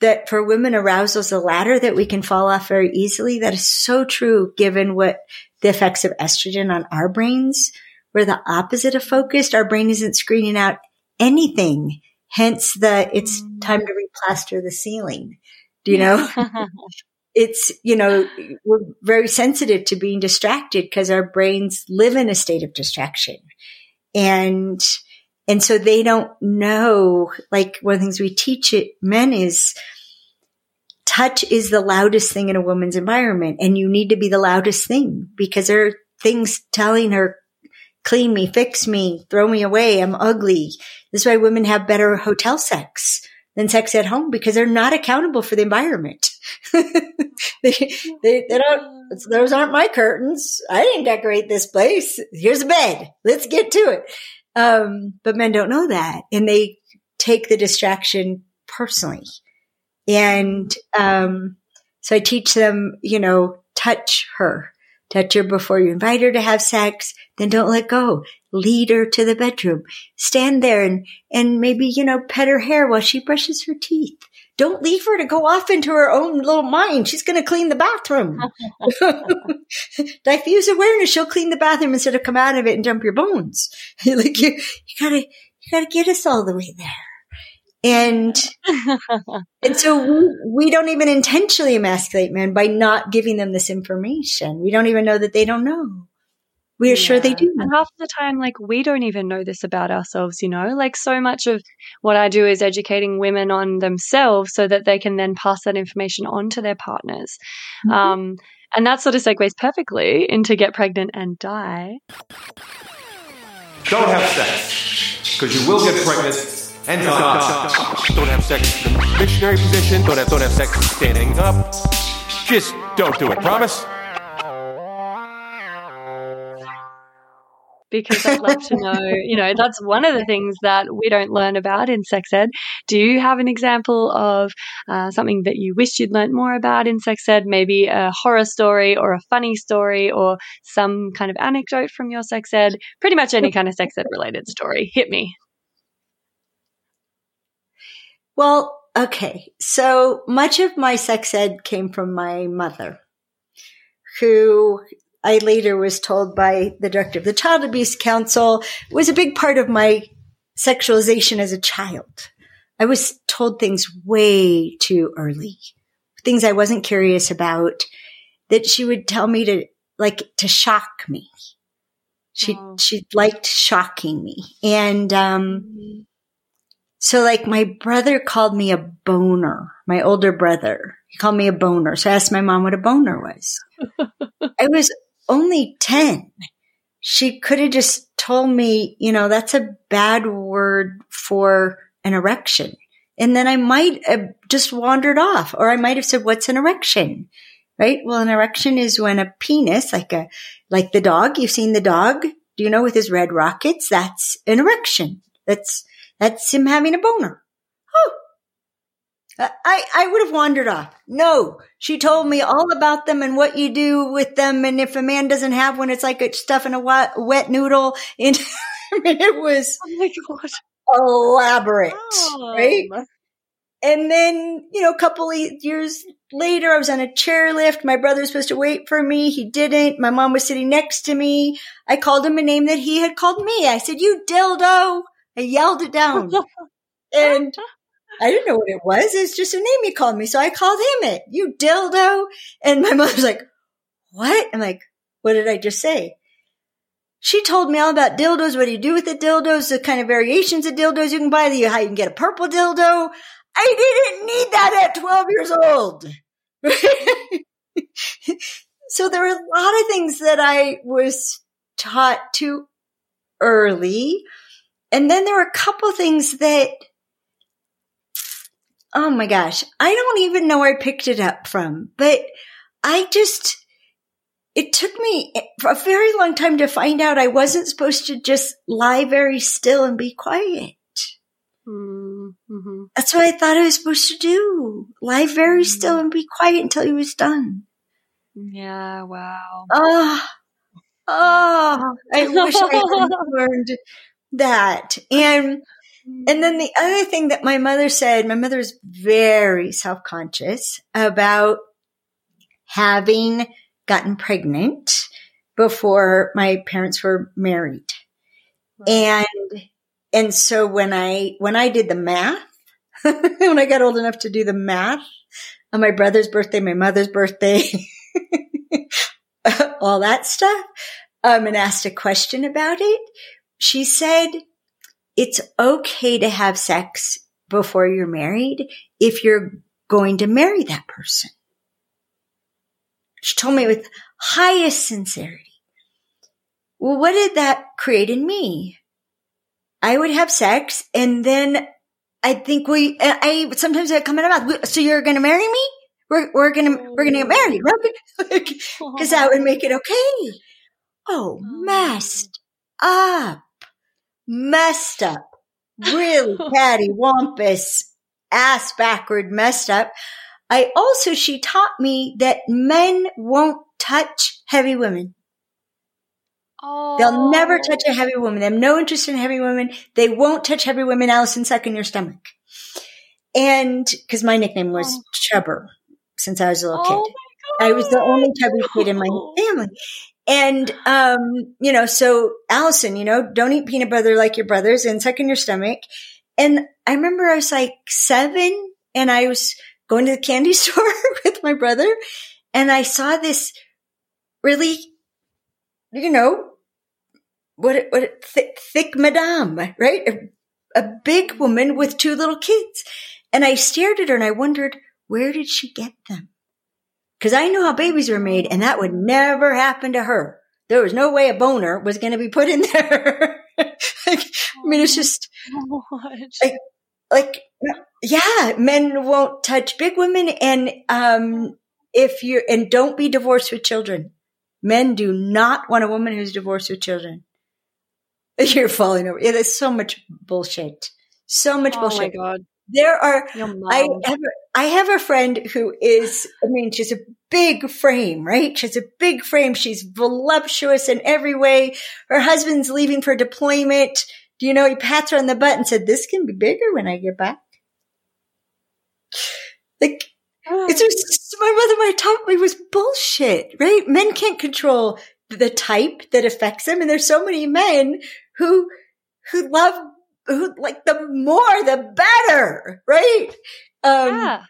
that for women arousal is a ladder that we can fall off very easily. That is so true given what the effects of estrogen on our brains. We're the opposite of focused. Our brain isn't screening out anything. Hence the it's mm-hmm. time to replaster the ceiling. Do you know? it's, you know, we're very sensitive to being distracted because our brains live in a state of distraction. And, and so they don't know, like one of the things we teach it men is touch is the loudest thing in a woman's environment. And you need to be the loudest thing because there are things telling her, clean me, fix me, throw me away. I'm ugly. This is why women have better hotel sex than sex at home because they're not accountable for the environment. they, they, they don't, those aren't my curtains. I didn't decorate this place. Here's a bed. Let's get to it. Um, but men don't know that and they take the distraction personally. And, um, so I teach them, you know, touch her, touch her before you invite her to have sex. Then don't let go. Lead her to the bedroom. Stand there and, and maybe, you know, pet her hair while she brushes her teeth. Don't leave her to go off into her own little mind. She's going to clean the bathroom. Diffuse awareness. She'll clean the bathroom instead of come out of it and dump your bones. like you, you gotta, you gotta get us all the way there. And, and so we, we don't even intentionally emasculate men by not giving them this information. We don't even know that they don't know. We are sure they do. And half the time, like, we don't even know this about ourselves, you know? Like, so much of what I do is educating women on themselves so that they can then pass that information on to their partners. Mm-hmm. Um, and that sort of segues perfectly into get pregnant and die. Don't have sex, because you will get pregnant and die. Don't have sex in the missionary position. Don't have, don't have sex standing up. Just don't do it. Promise? Because I'd love to know, you know, that's one of the things that we don't learn about in sex ed. Do you have an example of uh, something that you wished you'd learned more about in sex ed? Maybe a horror story or a funny story or some kind of anecdote from your sex ed? Pretty much any kind of sex ed related story. Hit me. Well, okay. So much of my sex ed came from my mother, who I later was told by the director of the Child Abuse Council was a big part of my sexualization as a child. I was told things way too early, things I wasn't curious about that she would tell me to like to shock me. She Oh. she liked shocking me. And um so like my brother called me a boner, my older brother. He called me a boner. So I asked my mom what a boner was. I was only 10. She could have just told me, you know, that's a bad word for an erection. And then I might have just wandered off or I might have said, what's an erection? Right? Well, an erection is when a penis, like a, like the dog, you've seen the dog, do you know, with his red rockets? That's an erection. That's, that's him having a boner. Oh. I, I would have wandered off. No, she told me all about them and what you do with them. And if a man doesn't have one, it's like it's stuffing a wet, wet noodle. And I mean, it was Oh elaborate, Oh. right? And then, you know, a couple of years later, I was on a chairlift. My brother was supposed to wait for me. He didn't. My mom was sitting next to me. I called him a name that he had called me. I said, you dildo. I yelled it down. and I didn't know what it was. It's just a name he called me. So I called him it. You dildo. And my mother's like, what? I'm like, what did I just say? She told me all about dildos, what do you do with the dildos, the kind of variations of dildos you can buy, the- how you can get a purple dildo. I didn't need that at 12 years old. so there were a lot of things that I was taught too early. And then there were a couple things that oh my gosh, I don't even know where I picked it up from, but I just, it took me a very long time to find out I wasn't supposed to just lie very still and be quiet. Mm-hmm. That's what I thought I was supposed to do. Lie very mm-hmm. still and be quiet until he was done. Yeah, wow. Oh, oh, I wish I had learned that. And, and then the other thing that my mother said, my mother is very self-conscious about having gotten pregnant before my parents were married. And, and so when I, when I did the math, when I got old enough to do the math on my brother's birthday, my mother's birthday, all that stuff, um, and asked a question about it, she said, it's okay to have sex before you're married if you're going to marry that person. She told me with highest sincerity. Well, what did that create in me? I would have sex and then I think we, I sometimes I come in mouth. So you're going to marry me? We're, we're going to, we're going to get married, right? Cause that would make it okay. Oh, oh messed up, messed up, really catty, wampus, ass backward, messed up. I also, she taught me that men won't touch heavy women. Oh. They'll never oh. touch a heavy woman. They have no interest in heavy women. They won't touch heavy women. Alison, suck in your stomach. And because my nickname was Oh. Chubber since I was a little Oh kid. I was the only chubby kid in my family. And, um, you know, so Alison, you know, don't eat peanut butter like your brothers and suck in your stomach. And I remember I was like seven and I was going to the candy store with my brother and I saw this really, you know, what, what, thick, thick madame, right? A, a big woman with two little kids. And I stared at her and I wondered, where did she get them? Cause I knew how babies were made and that would never happen to her. There was no way a boner was going to be put in there. like, I mean, it's just What? like, yeah, men won't touch big women. And, um, if you're, and don't be divorced with children. Men do not want a woman who's divorced with children. You're falling over. It is so much bullshit. So much Oh my bullshit. god. There are, I have, a, I have a friend who is, I mean, she's a big frame, right? She's a big frame. She's voluptuous in every way. Her husband's leaving for deployment. Do you know, he pats her on the butt and said, this can be bigger when I get back. Like, oh. it's just, my mother my taught me was bullshit, right? Men can't control the type that affects them. And there's so many men who, who love, who like the more, the better, right? Um, yeah.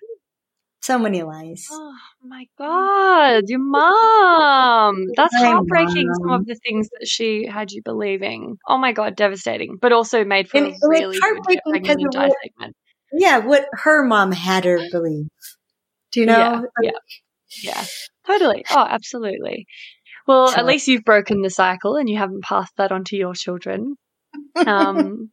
so many lies. Oh my god, your mom. That's My heartbreaking. Some of the things that she had you believing. Oh my god, devastating. But also made for And a really heartbreaking because of what- segment. Yeah. What her mom had her believe. Do you know? Yeah, yeah, yeah, totally. Oh, absolutely. Well, at least you've broken the cycle and you haven't passed that on to your children. Um,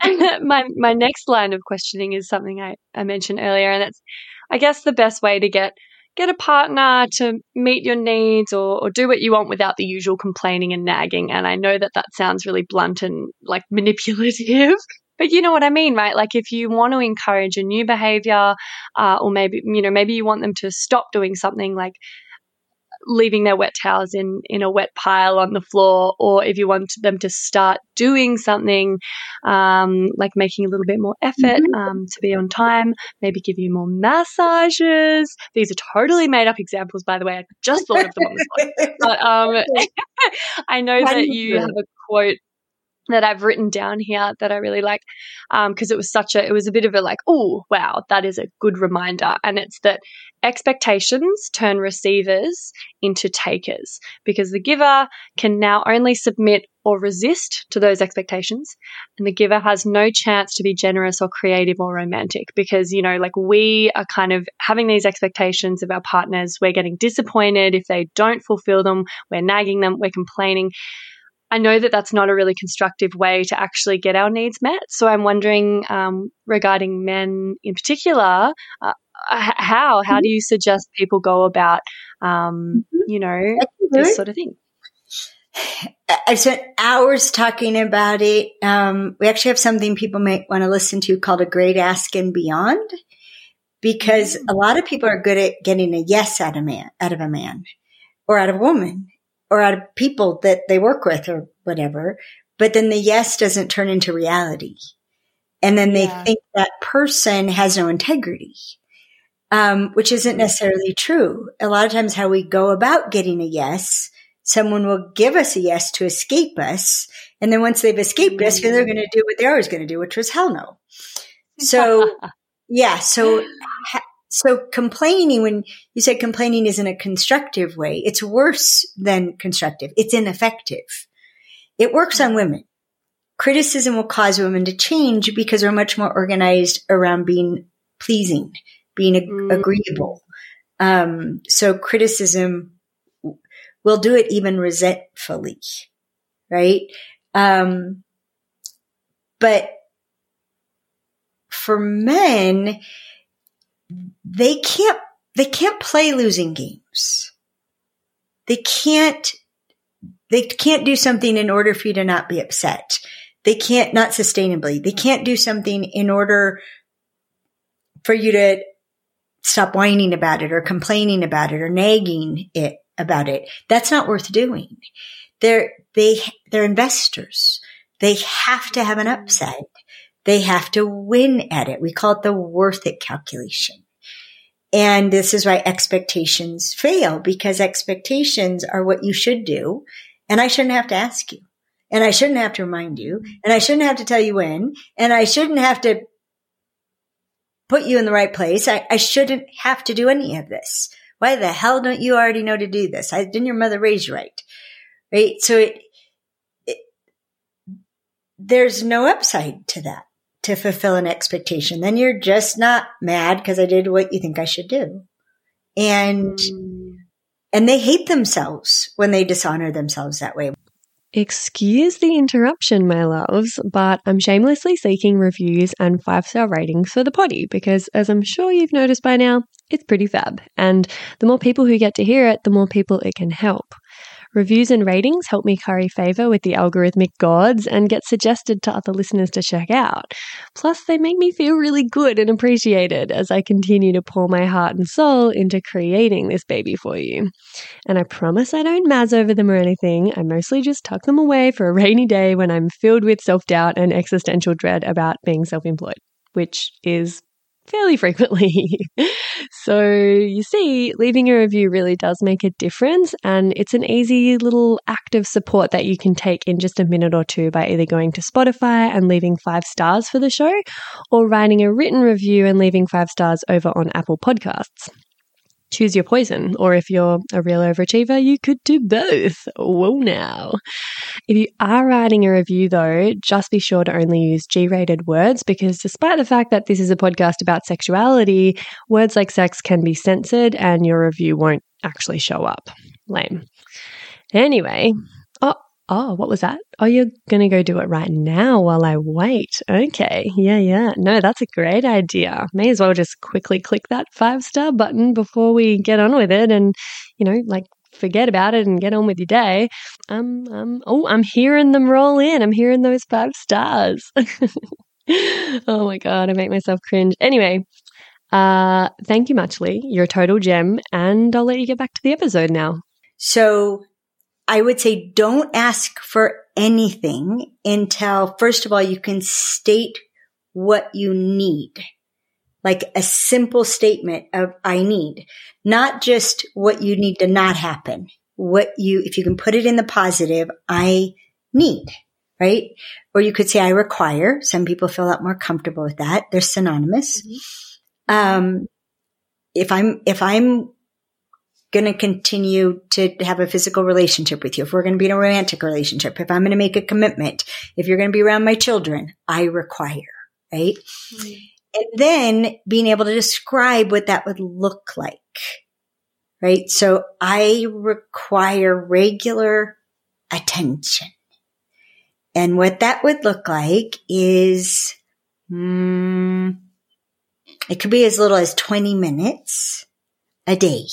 my my next line of questioning is something I, I mentioned earlier, and that's I guess the best way to get get a partner to meet your needs or, or do what you want without the usual complaining and nagging. And I know that that sounds really blunt and like manipulative. But you know what I mean, right? Like if you want to encourage a new behavior, uh, or maybe you know maybe you want them to stop doing something like leaving their wet towels in in a wet pile on the floor, or if you want them to start doing something um, like making a little bit more effort um, to be on time, maybe give you more massages. These are totally made up examples, by the way. I just thought of them on the spot. But um, I know that you have a quote that I've written down here that I really like um, because it was such a, it was a bit of a like, oh, wow, that is a good reminder. And it's that expectations turn receivers into takers because the giver can now only submit or resist to those expectations. And the giver has no chance to be generous or creative or romantic because, you know, like we are kind of having these expectations of our partners. We're getting disappointed if they don't fulfill them. We're nagging them. We're complaining I know that that's not a really constructive way to actually get our needs met. So I'm wondering, um, regarding men in particular, uh, how how do you suggest people go about, um, you know, this sort of thing? I- I've spent hours talking about it. Um, we actually have something people might want to listen to called a great ask and beyond because a lot of people are good at getting a yes out of man, out of a man or out of a woman or out of people that they work with or whatever. But then the yes doesn't turn into reality. And then they Yeah. think that person has no integrity. Um, which isn't necessarily true. A lot of times how we go about getting a yes, someone will give us a yes to escape us. And then once they've escaped us, they're going to do what they're always going to do, which was hell no. So yeah. So, so complaining, when you said complaining isn't a constructive way, it's worse than constructive. It's ineffective. It works on women. Criticism will cause women to change because we're much more organized around being pleasing, being ag- Mm. agreeable. Um, so criticism will do it even resentfully, right? Um, but for men, they can't, they can't play losing games. They can't, they can't do something in order for you to not be upset. They can't, not sustainably. They can't do something in order for you to stop whining about it or complaining about it or nagging it about it. That's not worth doing. They're, they, they're investors. They have to have an upside. They have to win at it. We call it the worth it calculation. And this is why expectations fail because expectations are what you should do. And I shouldn't have to ask you. And I shouldn't have to remind you. And I shouldn't have to tell you when. And I shouldn't have to put you in the right place. I, I shouldn't have to do any of this. Why the hell don't you already know to do this? I, didn't your mother raise you right? Right. So it, it, there's no upside to that to fulfill an expectation. Then you're just not mad because I did what you think I should do. And, hmm. and they hate themselves when they dishonor themselves that way. Excuse the interruption, my loves, but I'm shamelessly seeking reviews and five star ratings for the potty because, as I'm sure you've noticed by now, it's pretty fab. And the more people who get to hear it, the more people it can help. Reviews and ratings help me curry favor with the algorithmic gods and get suggested to other listeners to check out. Plus, they make me feel really good and appreciated as I continue to pour my heart and soul into creating this baby for you. And I promise I don't maz over them or anything. I mostly just tuck them away for a rainy day when I'm filled with self doubt and existential dread about being self employed, which is fairly frequently. so, you see, leaving a review really does make a difference, and it's an easy little act of support that you can take in just a minute or two by either going to Spotify and leaving five stars for the show, or writing a written review and leaving five stars over on Apple Podcasts choose your poison. Or if you're a real overachiever, you could do both. Whoa, now. If you are writing a review, though, just be sure to only use G rated words because despite the fact that this is a podcast about sexuality, words like sex can be censored and your review won't actually show up. Lame. Anyway, oh, what was that? Oh, you're going to go do it right now while I wait. Okay. Yeah, yeah. No, that's a great idea. May as well just quickly click that five star button before we get on with it and, you know, like forget about it and get on with your day. Um, um, oh, I'm hearing them roll in. I'm hearing those five stars. oh my God, I make myself cringe. Anyway, uh, thank you, Muchly. You're a total gem. And I'll let you get back to the episode now. So I would say don't ask for anything until, first of all, you can state what you need. Like a simple statement of I need, not just what you need to not happen. What you, if you can put it in the positive, I need, right? Or you could say I require. Some people feel a lot more comfortable with that. They're synonymous. Um, if I'm, if I'm going to continue to have a physical relationship with you, if we're going to be in a romantic relationship, if I'm going to make a commitment, if you're going to be around my children, I require, right? And then being able to describe what that would look like, right? So I require regular attention. And what that would look like is, mm, it could be as little as 20 minutes a day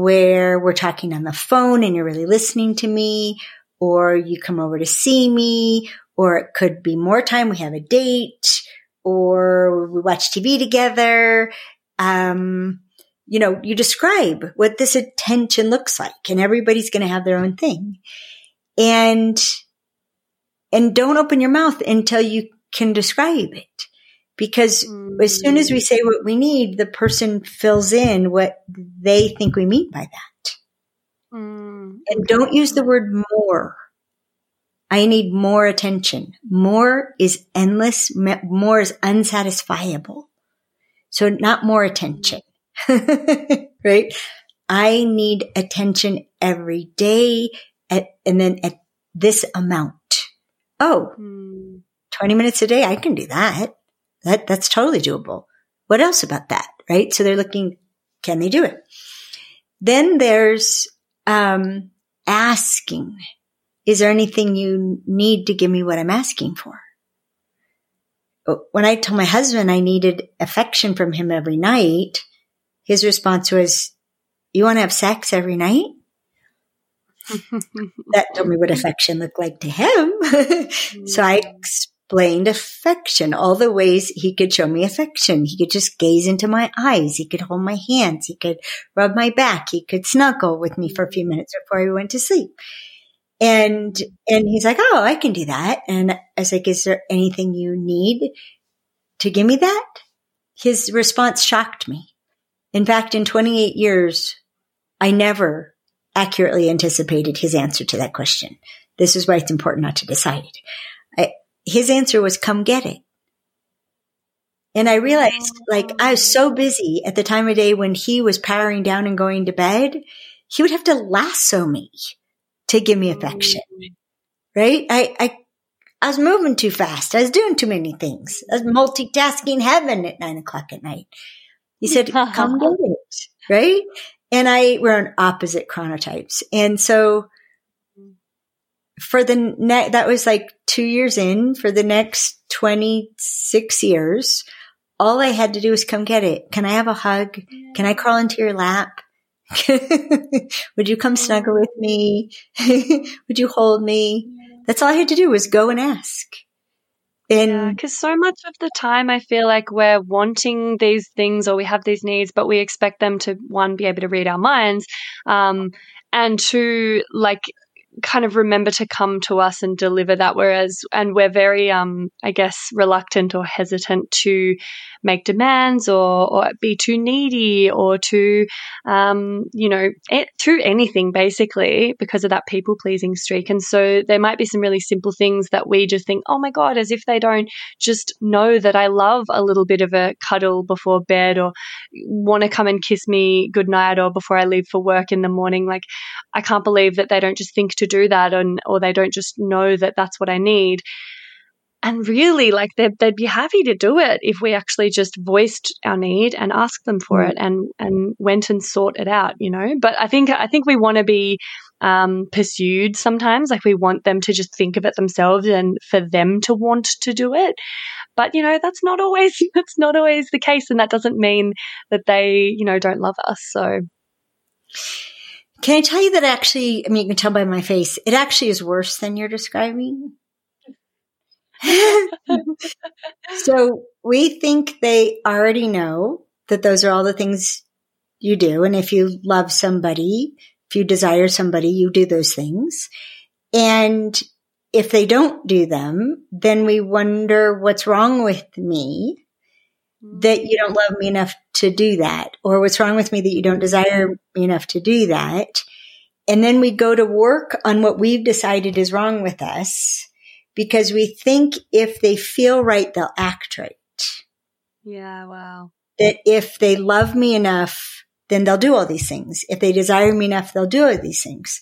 where we're talking on the phone and you're really listening to me, or you come over to see me, or it could be more time. We have a date, or we watch TV together. Um, you know, you describe what this attention looks like, and everybody's going to have their own thing. And and don't open your mouth until you can describe it. Because as soon as we say what we need, the person fills in what they think we mean by that. Mm. And don't use the word more. I need more attention. More is endless. More is unsatisfiable. So not more attention. right? I need attention every day at, and then at this amount. Oh, Mm. 20 minutes a day. I can do that. That, that's totally doable. What else about that? Right? So they're looking, can they do it? Then there's, um, asking. Is there anything you need to give me what I'm asking for? When I told my husband I needed affection from him every night, his response was, you want to have sex every night? that told me what affection looked like to him. so I explained affection, all the ways he could show me affection. He could just gaze into my eyes. He could hold my hands. He could rub my back. He could snuggle with me for a few minutes before we went to sleep. And, and he's like, Oh, I can do that. And I was like, is there anything you need to give me that? His response shocked me. In fact, in 28 years, I never accurately anticipated his answer to that question. This is why it's important not to decide. His answer was, come get it. And I realized, oh. like, I was so busy at the time of day when he was powering down and going to bed, he would have to lasso me to give me affection. Mm-hmm. Right? I, I, I was moving too fast. I was doing too many things. I was multitasking heaven at nine o'clock at night. He said, come get it. Right? And I were on opposite chronotypes. And so for the next, that was like two years in for the next 26 years. All I had to do was come get it. Can I have a hug? Can I crawl into your lap? Would you come snuggle with me? Would you hold me? That's all I had to do was go and ask. And Because so much of the time, I feel like we're wanting these things or we have these needs, but we expect them to one be able to read our minds, um, and two like kind of remember to come to us and deliver that. Whereas, and we're very, um, I guess, reluctant or hesitant to make demands or, or be too needy or to, um, you know, it, to anything basically because of that people pleasing streak. And so there might be some really simple things that we just think, oh my God, as if they don't just know that I love a little bit of a cuddle before bed or want to come and kiss me goodnight or before I leave for work in the morning. Like, I can't believe that they don't just think to do that and or they don't just know that that's what I need. And really, like they'd, they'd be happy to do it if we actually just voiced our need and asked them for it and and went and sought it out, you know. But I think I think we want to be um, pursued sometimes. Like we want them to just think of it themselves and for them to want to do it. But you know that's not always that's not always the case, and that doesn't mean that they you know don't love us. So can I tell you that actually, I mean, you can tell by my face, it actually is worse than you're describing. so we think they already know that those are all the things you do. And if you love somebody, if you desire somebody, you do those things. And if they don't do them, then we wonder what's wrong with me that you don't love me enough to do that, or what's wrong with me that you don't desire me enough to do that. And then we go to work on what we've decided is wrong with us because we think if they feel right, they'll act right. yeah, wow. That if they love me enough, then they'll do all these things. If they desire me enough, they'll do all these things.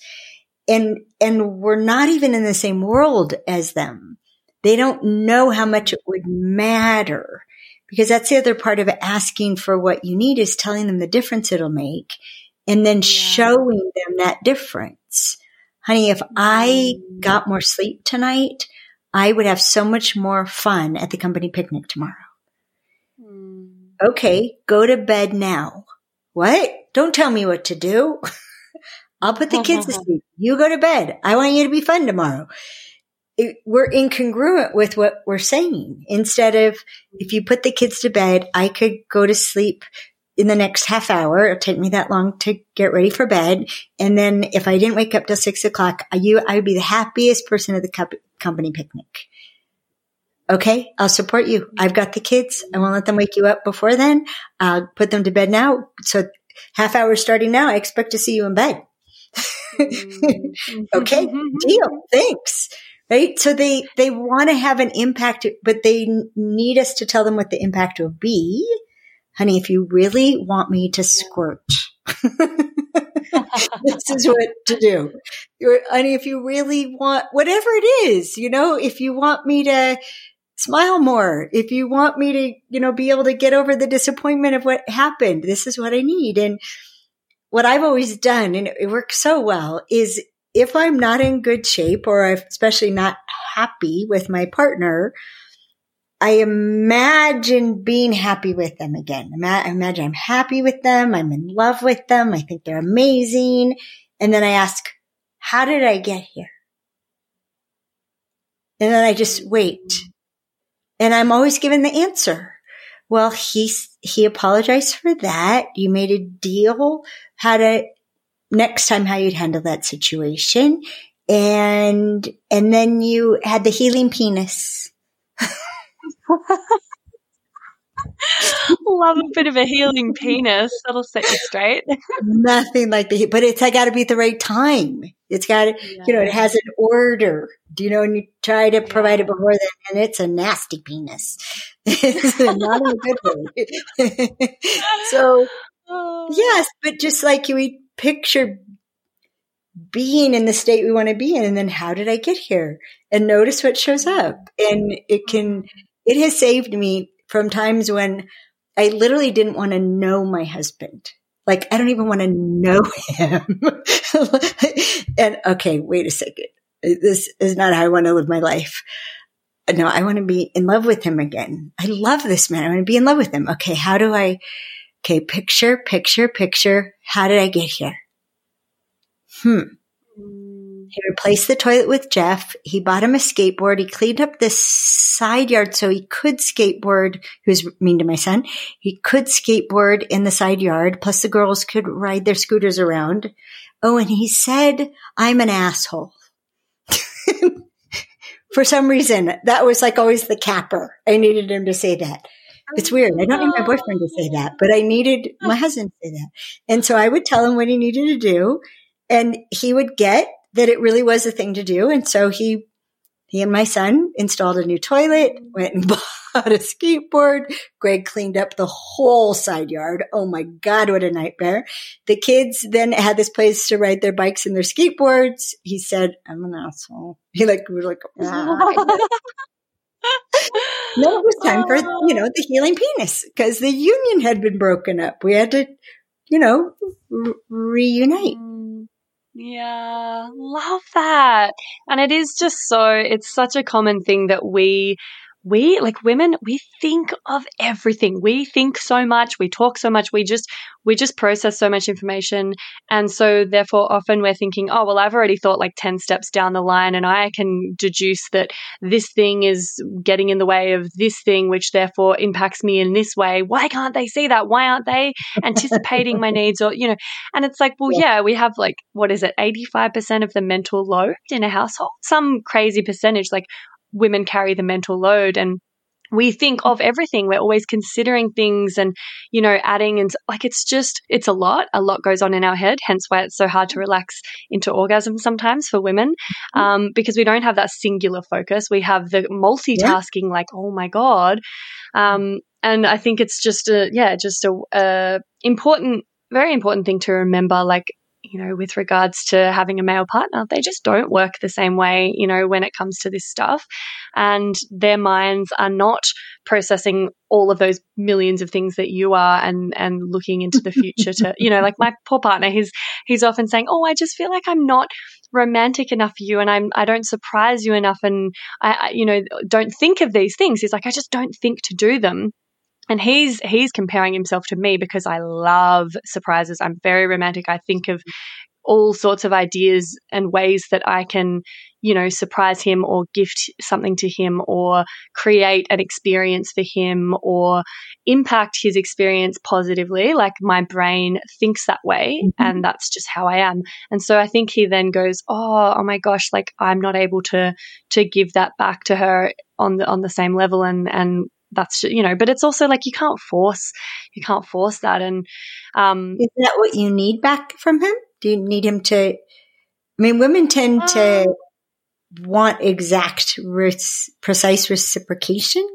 And, and we're not even in the same world as them. They don't know how much it would matter because that's the other part of asking for what you need is telling them the difference it'll make and then showing them that difference. honey, if I mm. got more sleep tonight, I would have so much more fun at the company picnic tomorrow. Mm. Okay, go to bed now. What? Don't tell me what to do. I'll put the kids to sleep. You go to bed. I want you to be fun tomorrow. It, we're incongruent with what we're saying. Instead of, if you put the kids to bed, I could go to sleep in the next half hour. It'll take me that long to get ready for bed. And then if I didn't wake up till six o'clock, you, I would be the happiest person at the cup, company picnic. Okay. I'll support you. I've got the kids. I won't let them wake you up before then. I'll put them to bed now. So half hour starting now. I expect to see you in bed. Mm-hmm. okay. Mm-hmm. Deal. Thanks. Right. So they, they want to have an impact, but they need us to tell them what the impact will be. Honey, if you really want me to squirt, this is what to do. You're, honey, if you really want whatever it is, you know, if you want me to smile more, if you want me to, you know, be able to get over the disappointment of what happened, this is what I need. And what I've always done, and it works so well, is if I'm not in good shape or especially not happy with my partner, I imagine being happy with them again. I imagine I'm happy with them. I'm in love with them. I think they're amazing. And then I ask, how did I get here? And then I just wait. And I'm always given the answer. Well, he, he apologized for that. You made a deal how to next time how you'd handle that situation. And, and then you had the healing penis. Love a bit of a healing penis. That'll set you straight. Nothing like the, but it's, I got to be at the right time. It's got to, yeah. you know, it has an order. Do you know, and you try to provide it before then, and it's a nasty penis. it's not a good one. so, oh. yes, but just like we picture being in the state we want to be in, and then how did I get here? And notice what shows up. And it can, it has saved me from times when I literally didn't want to know my husband. Like, I don't even want to know him. and okay, wait a second. This is not how I want to live my life. No, I want to be in love with him again. I love this man. I want to be in love with him. Okay. How do I, okay, picture, picture, picture. How did I get here? Hmm. He replaced the toilet with Jeff. He bought him a skateboard. He cleaned up the side yard so he could skateboard. He was mean to my son. He could skateboard in the side yard. Plus the girls could ride their scooters around. Oh, and he said, I'm an asshole. For some reason, that was like always the capper. I needed him to say that. It's weird. I don't need my boyfriend to say that, but I needed my husband to say that. And so I would tell him what he needed to do and he would get that it really was a thing to do. And so he, he and my son installed a new toilet, went and bought a skateboard. Greg cleaned up the whole side yard. Oh my God, what a nightmare. The kids then had this place to ride their bikes and their skateboards. He said, I'm an asshole. He like, was like, ah. no, it was time for, you oh. know, the healing penis because the union had been broken up. We had to, you know, re- reunite. Mm, yeah, love that. And it is just so, it's such a common thing that we we like women we think of everything. We think so much. We talk so much. We just we just process so much information. And so therefore often we're thinking oh well i've already thought like 10 steps down the line and i can deduce that this thing is getting in the way of this thing which therefore impacts me in this way. Why can't they see that? Why aren't they anticipating my needs? Or you know and it's like well yeah. we have like what is it? 85% of the mental load in a household. Some crazy percentage like women carry the mental load and we think of everything. We're always considering things and, you know, adding and like it's just, it's a lot. A lot goes on in our head, hence why it's so hard to relax into orgasm sometimes for women mm-hmm. um, because we don't have that singular focus. We have the multitasking, yeah. like, oh my God. Um, and I think it's just a, yeah, just a, a important, very important thing to remember. Like, you know, with regards to having a male partner, they just don't work the same way, you know, when it comes to this stuff. And their minds are not processing all of those millions of things that you are and and looking into the future to, you know, like my poor partner, he's he's often saying, "Oh, I just feel like I'm not romantic enough for you and I'm I don't surprise you enough and I, I you know, don't think of these things." He's like, "I just don't think to do them." And he's he's comparing himself to me because I love surprises. I'm very romantic. I think of all sorts of ideas and ways that I can, you know, surprise him or gift something to him or create an experience for him or impact his experience positively. Like my brain thinks that way Mm-hmm. and that's just how I am. And so I think he then goes, "Oh, oh my gosh, like I'm not able to to give that back to her on the on the same level and and that's you know but it's also like you can't force you can't force that and um Is that what you need back from him? Do you need him to? I mean, women tend to want exact, res- precise reciprocation,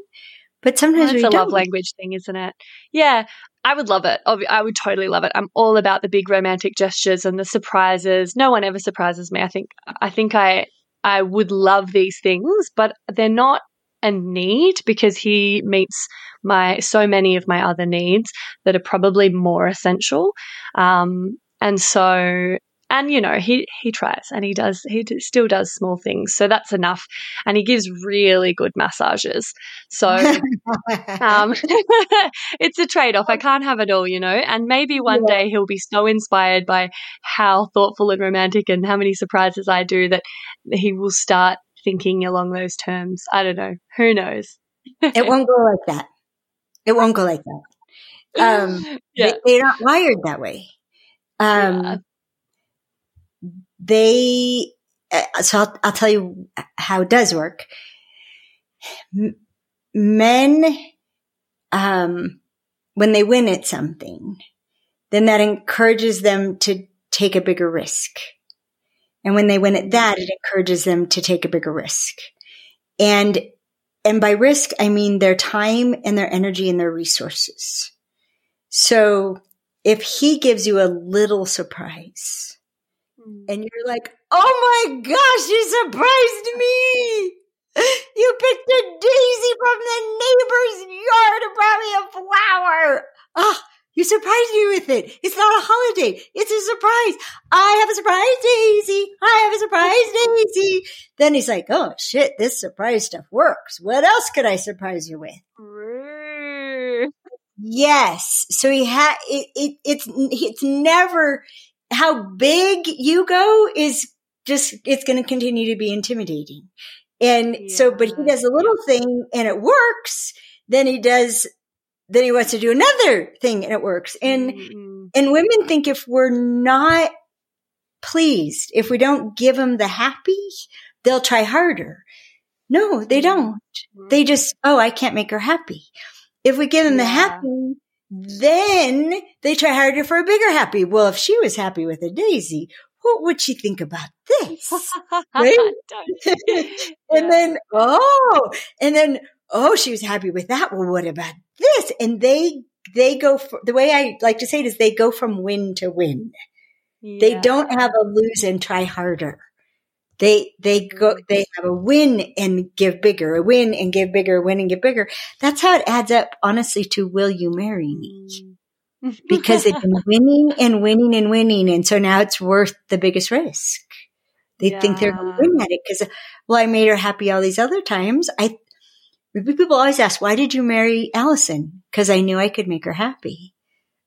but sometimes we a don't. love language thing, isn't it? Yeah, I would love it. I would totally love it. I'm all about the big romantic gestures and the surprises. No one ever surprises me. I think I think I I would love these things, but they're not a need because he meets my so many of my other needs that are probably more essential. Um, and so and you know he he tries and he does he d- still does small things so that's enough and he gives really good massages so um, it's a trade off. I can't have it all, you know. And maybe one day he'll be so inspired by how thoughtful and romantic and how many surprises I do that he will start thinking along those terms. I don't know. Who knows? it won't go like that. It won't go like that. Um, yeah. they, they're not wired that way. Um, Yeah. they, uh, so I'll, I'll tell you how it does work. M- men, um, when they win at something, then that encourages them to take a bigger risk. And when they win at that, it encourages them to take a bigger risk. And, and by risk, I mean their time and their energy and their resources. So if he gives you a little surprise and you're like, Oh my gosh, you surprised me. You picked a daisy from the neighbor's yard and brought me a flower. Ah, you surprised me with it. It's not a holiday. It's a surprise. I have a surprise daisy. I have a surprise daisy. Then he's like, Oh shit, this surprise stuff works. What else could I surprise you with? Yes. So he had it, it. It's it's never how big you go is just it's going to continue to be intimidating. And so, but he does a little thing and it works. Then he does. Then he wants to do another thing and it works. And Mm-mm. and women think if we're not pleased, if we don't give them the happy, they'll try harder. No, they mm-hmm. don't. Mm-hmm. They just, oh, I can't make her happy. If we give them the happy, then they try harder for a bigger happy. Well, if she was happy with a daisy, what would she think about this? Right? And then, oh, and then, oh, she was happy with that. Well, what about this? And they, they go for, the way I like to say it is they go from win to win. They don't have a lose and try harder. They, they go, mm-hmm. they have a win and give bigger, a win and give bigger, a win and give bigger. That's how it adds up, honestly, to will you marry me? Mm-hmm. Because they've been winning and winning and winning. And so now it's worth the biggest risk. They think they're going to win at it because, well, I made her happy all these other times. I, people always ask, why did you marry Alison? Because I knew I could make her happy.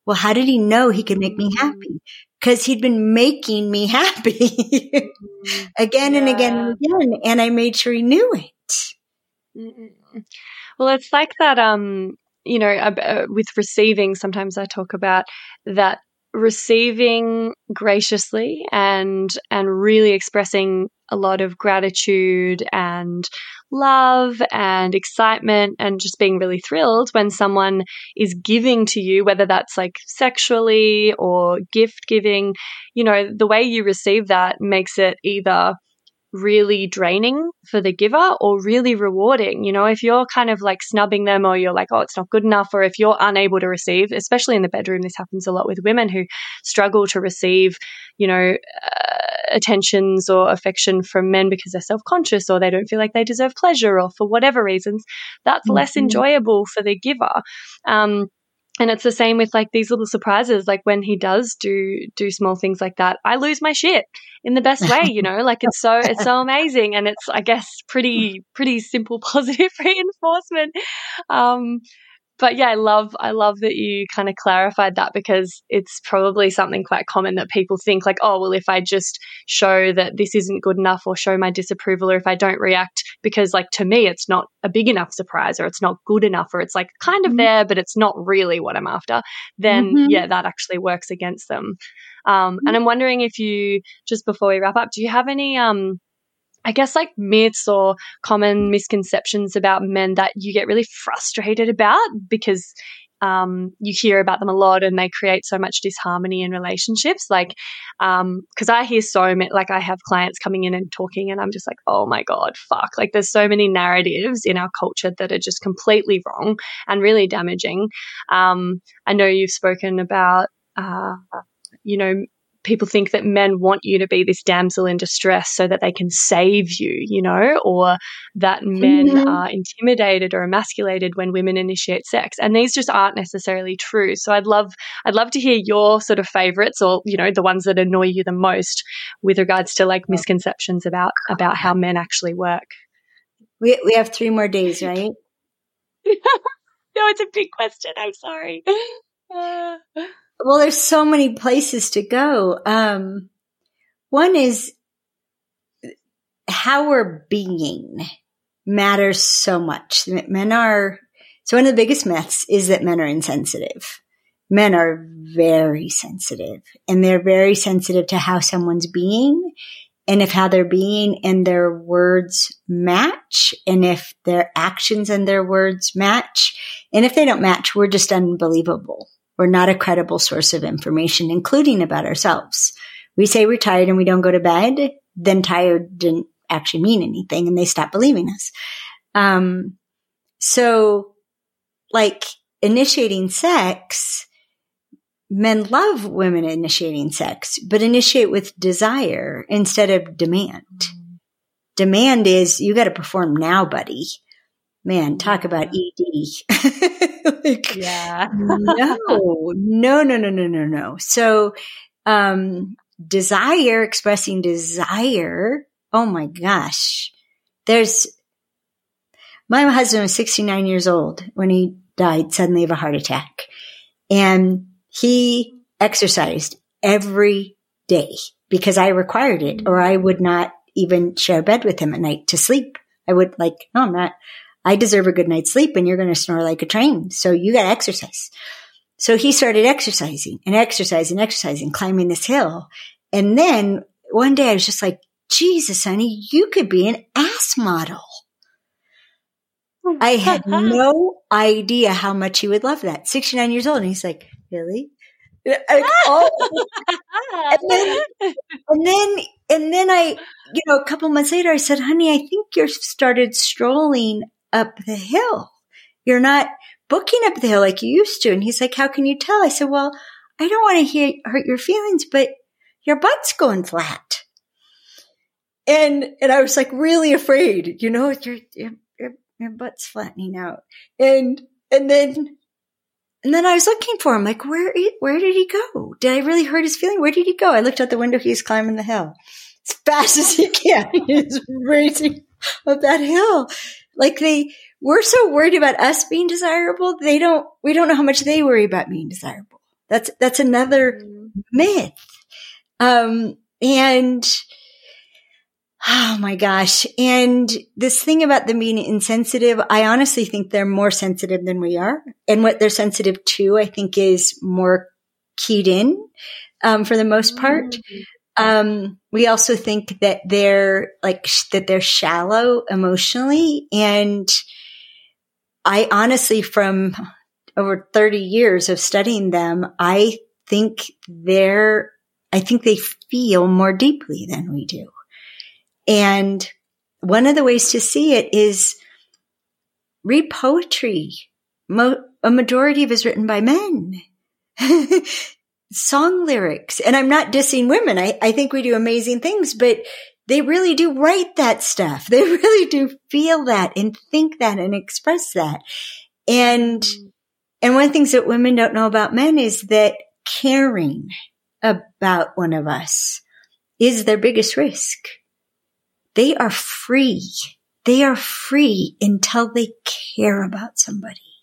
Well, how did he know he could make me happy? Because he'd been making me happy again and again and again. And I made sure he knew it. Well, it's like that. Um, you know, uh, with receiving, sometimes I talk about that receiving graciously and and really expressing a lot of gratitude and love and excitement and just being really thrilled when someone is giving to you whether that's like sexually or gift giving. You know the way you receive that makes it either really draining for the giver or really rewarding. You know, if you're kind of like snubbing them or you're like, oh, it's not good enough, or if you're unable to receive, especially in the bedroom, this happens a lot with women who struggle to receive, you know, uh, attentions or affection from men because they're self conscious or they don't feel like they deserve pleasure or for whatever reasons, that's less Mhm. enjoyable for the giver. Um, and it's the same with like these little surprises like when he does do do small things like that i lose my shit in the best way you know? Like it's so it's so amazing and it's i guess pretty pretty simple positive reinforcement. Um but yeah i love i love that you kind of clarified that because it's probably something quite common that people think like oh well if i just show that this isn't good enough or show my disapproval or if i don't react because like to me it's not a big enough surprise or it's not good enough or it's like kind of Mhm. there but it's not really what i'm after then Mhm. yeah that actually works against them um, and i'm wondering if you just before we wrap up do you have any um I guess like myths or common misconceptions about men that you get really frustrated about because um, you hear about them a lot and they create so much disharmony in relationships. Like, because I hear so many, like I have clients coming in and talking, and I'm just like, oh my god, fuck! Like, there's so many narratives in our culture that are just completely wrong and really damaging. Um, I know you've spoken about, uh, you know, people think that men want you to be this damsel in distress so that they can save you, you know, or that men Mhm. are intimidated or emasculated when women initiate sex. And these just aren't necessarily true. So I'd love I'd love to hear your sort of favorites or, you know, the ones that annoy you the most with regards to like misconceptions about about how men actually work. We, we have three more days, right? no, it's a big question. I'm sorry. Uh, Well, there's so many places to go. Um, one is how we're being matters so much. Men are, so one of the biggest myths is that men are insensitive. Men are very sensitive and they're very sensitive to how someone's being and if how they're being and their words match and if their actions and their words match. And if they don't match, we're just unbelievable. We're not a credible source of information, including about ourselves. We say we're tired and we don't go to bed, then tired didn't actually mean anything and they stop believing us. Um, so like initiating sex, men love women initiating sex, but initiate with desire instead of demand. Demand is you got to perform now, buddy. Man, talk about ED. like, yeah. no, no, no, no, no, no, no. So, um, desire, expressing desire. Oh my gosh. There's, my husband was 69 years old when he died suddenly of a heart attack and he exercised every day because I required it or I would not even share a bed with him at night to sleep. I would like, no, I'm not, I deserve a good night's sleep and you're going to snore like a train. So you got to exercise. So he started exercising and exercising, exercising, climbing this hill. And then one day I was just like, Jesus, honey, you could be an ass model. I had no idea how much he would love that. 69 years old. And he's like, really? And then, and then, and then I, you know, a couple months later, I said, honey, I think you're started strolling up the hill. You're not booking up the hill like you used to. And he's like, how can you tell? I said, well, I don't want to hurt your feelings, but your butt's going flat. And, and I was like really afraid, you know, your, your, your, your butt's flattening out. And, and then, and then I was looking for him, like, where, where did he go? Did I really hurt his feeling? Where did he go? I looked out the window. He's climbing the hill as fast as he can. He's racing up that hill. Like they, we're so worried about us being desirable. They don't, we don't know how much they worry about being desirable. That's, that's another myth. Um, and, Oh my gosh. And this thing about them being insensitive, I honestly think they're more sensitive than we are. And what they're sensitive to, I think is more keyed in, um, for the most part. Um, we also think that they're like, sh- that they're shallow emotionally. And I honestly, from over 30 years of studying them, I think they're, I think they feel more deeply than we do. And one of the ways to see it is read poetry. Mo- a majority of it is written by men. Song lyrics. And I'm not dissing women. I, I think we do amazing things, but they really do write that stuff. They really do feel that and think that and express that. And, mm-hmm. and one of the things that women don't know about men is that caring about one of us is their biggest risk. They are free. They are free until they care about somebody.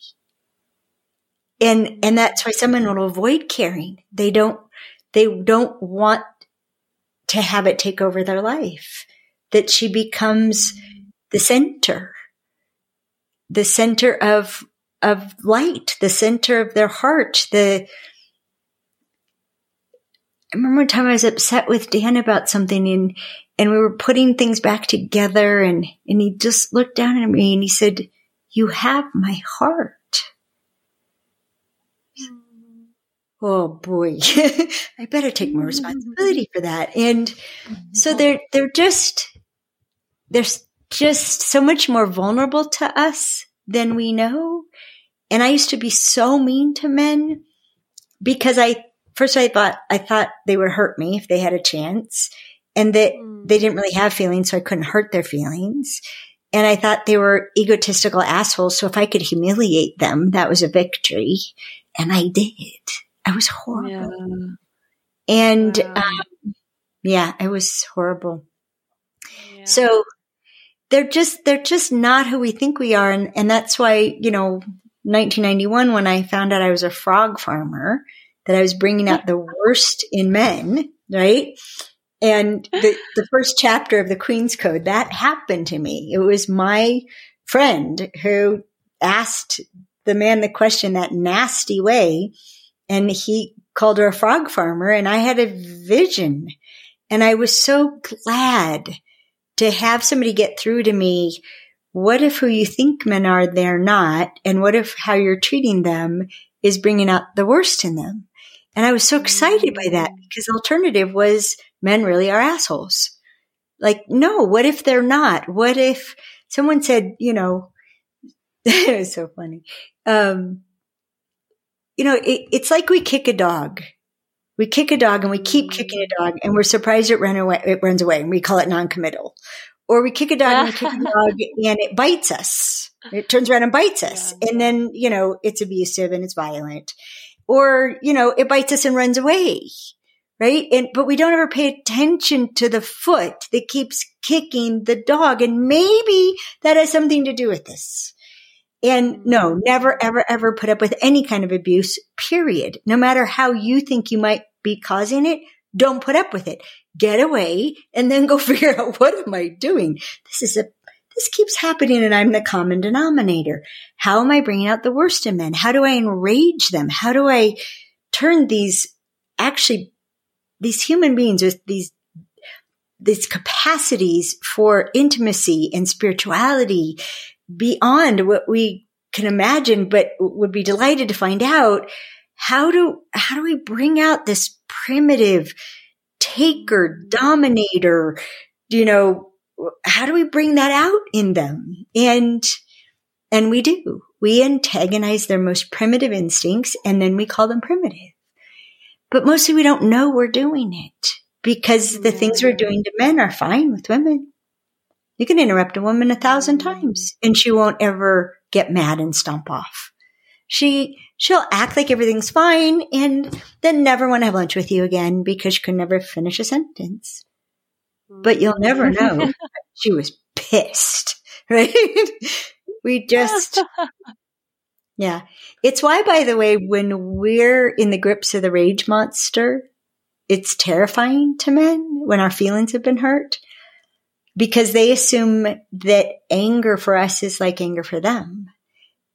And, and that's why someone will avoid caring. They don't, they don't want to have it take over their life. That she becomes the center, the center of, of light, the center of their heart, the, I remember one time I was upset with Dan about something and, and we were putting things back together and, and he just looked down at me and he said, you have my heart. Oh boy, I better take more responsibility for that. And so mm-hmm. they're, they're just, they're just so much more vulnerable to us than we know. And I used to be so mean to men because I first I thought I thought they would hurt me if they had a chance and that mm. they didn't really have feelings so I couldn't hurt their feelings. And I thought they were egotistical assholes. So if I could humiliate them, that was a victory. And I did. I was horrible. And, um, yeah, it was horrible. So they're just, they're just not who we think we are. And, and that's why, you know, 1991, when I found out I was a frog farmer, that I was bringing out the worst in men, right? And the, the first chapter of the Queen's Code, that happened to me. It was my friend who asked the man the question that nasty way. And he called her a frog farmer and I had a vision and I was so glad to have somebody get through to me. What if who you think men are, they're not? And what if how you're treating them is bringing out the worst in them? And I was so excited by that because the alternative was men really are assholes. Like, no, what if they're not? What if someone said, you know, it was so funny. Um, you know, it, it's like we kick a dog. We kick a dog and we keep mm-hmm. kicking a dog and we're surprised it run away, it runs away and we call it non-committal. Or we kick a dog and we kick a dog and it bites us. It turns around and bites us. And then, you know, it's abusive and it's violent. Or, you know, it bites us and runs away. Right. And, but we don't ever pay attention to the foot that keeps kicking the dog. And maybe that has something to do with this. And no, never, ever, ever put up with any kind of abuse, period. No matter how you think you might be causing it, don't put up with it. Get away and then go figure out what am I doing? This is a, this keeps happening and I'm the common denominator. How am I bringing out the worst in men? How do I enrage them? How do I turn these actually, these human beings with these these capacities for intimacy and spirituality beyond what we can imagine, but would be delighted to find out how do, how do we bring out this primitive taker, dominator, you know, how do we bring that out in them? And, and we do. We antagonize their most primitive instincts and then we call them primitive. But mostly we don't know we're doing it because the things we're mm-hmm. doing to men are fine with women. You can interrupt a woman a thousand times and she won't ever get mad and stomp off. She, she'll act like everything's fine and then never want to have lunch with you again because she could never finish a sentence. But you'll never mm. know. she was pissed, right? we just, yeah. It's why, by the way, when we're in the grips of the rage monster, it's terrifying to men when our feelings have been hurt because they assume that anger for us is like anger for them.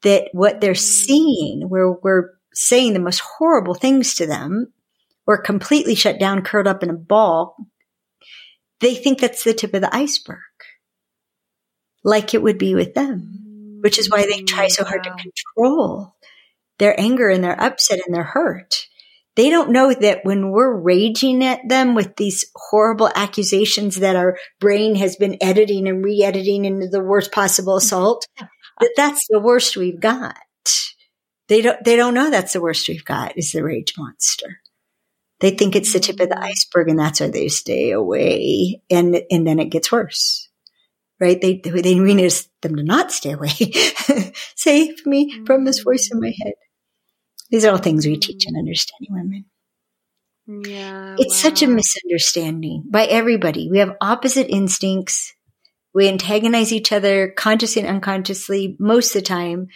That what they're seeing, where we're saying the most horrible things to them, or completely shut down, curled up in a ball, they think that's the tip of the iceberg, like it would be with them, which is why they try so hard to mm, control their anger and their upset and their hurt. They don't know that when we're raging at them with these horrible accusations that our brain has been editing and re-editing into the worst possible assault, that that's the worst we've got. They don't, they don't know that's the worst we've got is the rage monster. They think it's the tip of the mm. iceberg and that's why they stay away. And, and then it gets worse. Right? They, they, we need them to not stay away. Save me from this voice in mm. my head. These are all things we teach in understanding women. Yeah. It's such a misunderstanding by everybody. We have opposite instincts. We antagonize each other consciously and unconsciously most of the time.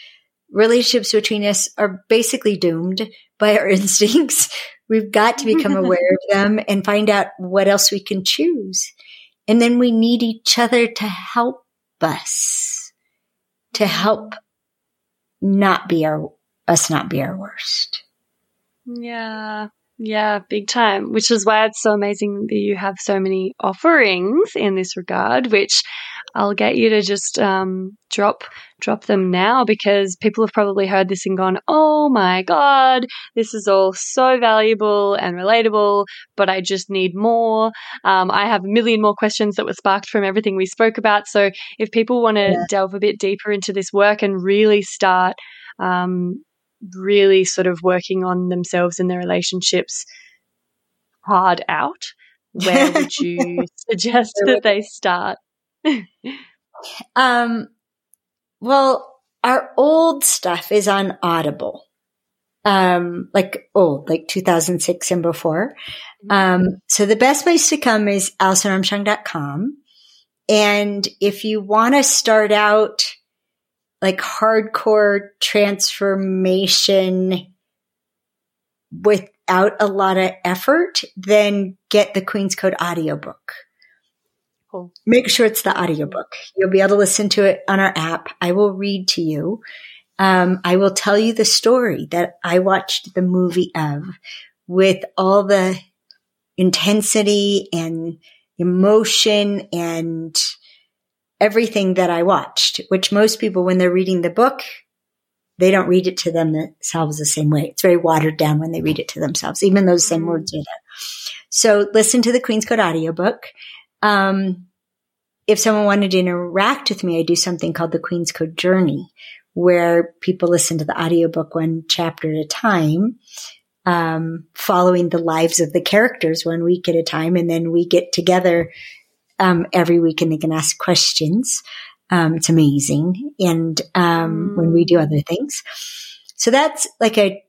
Relationships between us are basically doomed by our instincts. We've got to become aware of them and find out what else we can choose. And then we need each other to help us, to mm-hmm. help not be our, us not be our worst. Yeah. Yeah, big time. Which is why it's so amazing that you have so many offerings in this regard, which I'll get you to just um, drop drop them now because people have probably heard this and gone, "Oh my god, this is all so valuable and relatable, but I just need more." Um, I have a million more questions that were sparked from everything we spoke about. So if people want to Yeah. delve a bit deeper into this work and really start um, really sort of working on themselves and their relationships hard out, where would you suggest that they start? Um, well, our old stuff is on Audible. Um, like old, like 2006 and before. Um, so the best place to come is AlisonArmstrong.com. And if you want to start out like hardcore transformation without a lot of effort, then get the Queen's Code audiobook Cool. make sure it's the audiobook. You'll be able to listen to it on our app. I will read to you. Um, I will tell you the story that I watched the movie of with all the intensity and emotion and everything that I watched, which most people, when they're reading the book, they don't read it to themselves the same way. It's very watered down when they read it to themselves, even those same Mm. words are there. So listen to the Queen's Code audiobook. Um, if someone wanted to interact with me, I do something called the Queen's Code Journey, where people listen to the audiobook one chapter at a time, um, following the lives of the characters one week at a time. And then we get together um, every week and they can ask questions. Um, it's amazing. And um, when we do other things. So that's like a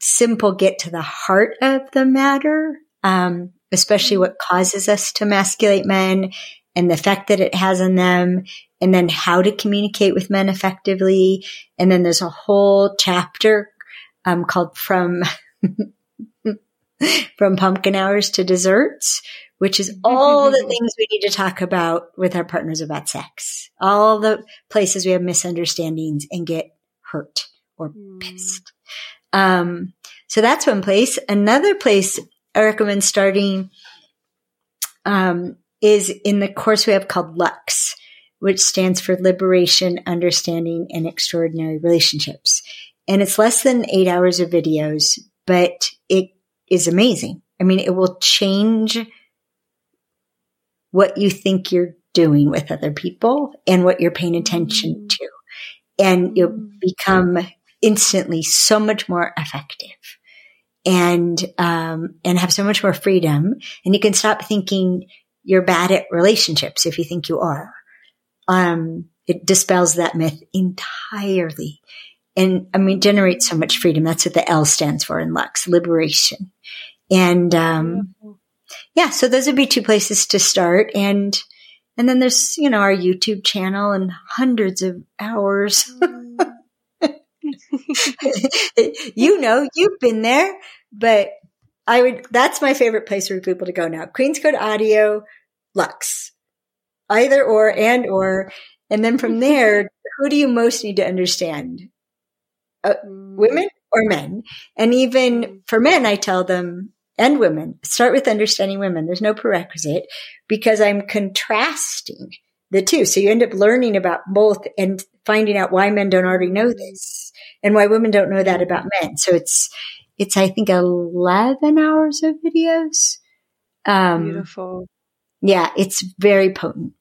simple get to the heart of the matter, um, especially what causes us to emasculate men and the effect that it has on them, and then how to communicate with men effectively. And then there's a whole chapter um, called From From Pumpkin Hours to Desserts, which is all the things we need to talk about with our partners about sex. All the places we have misunderstandings and get hurt or pissed. Um, so that's one place. Another place I recommend starting um, is in the course we have called Lux, which stands for Liberation, Understanding, and Extraordinary Relationships. And it's less than eight hours of videos, but it is amazing. I mean, it will change what you think you're doing with other people and what you're paying attention to. And you'll become instantly so much more effective and, um, and have so much more freedom. And you can stop thinking you're bad at relationships if you think you are. Um, it dispels that myth entirely. And I mean, generates so much freedom. That's what the L stands for in Lux, liberation. And, um, yeah, so those would be two places to start. And, and then there's, you know, our YouTube channel and hundreds of hours. you know, you've been there, but I would, that's my favorite place for people to go now. Queen's Code Audio, Lux, either or and or. And then from there, who do you most need to understand? Uh, women or men? And even for men, I tell them, and women, start with understanding women. There's no prerequisite because I'm contrasting the two. So you end up learning about both and finding out why men don't already know this and why women don't know that about men. So it's, it's, I think, 11 hours of videos. Um, Beautiful. yeah, it's very potent.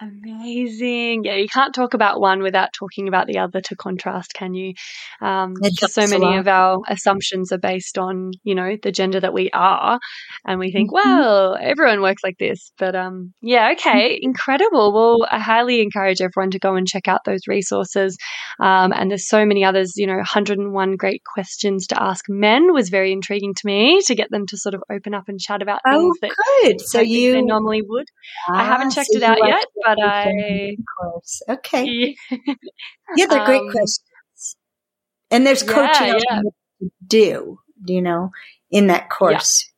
Amazing. Yeah, you can't talk about one without talking about the other to contrast, can you? Um, so many of our assumptions are based on, you know, the gender that we are. And we think, Mhm. well, everyone works like this. But um, yeah, okay, Mm-hmm. incredible. Well, I highly encourage everyone to go and check out those resources. Um, and there's so many others, you know, 101 great questions to ask men was very intriguing to me to get them to sort of open up and chat about Oh, things that good. So you normally would. I haven't Ah, checked so it out yet, the but I course. Okay. yeah, Yeah, they're great Um, questions. And there's coaching on yeah. to do, you know, in that course.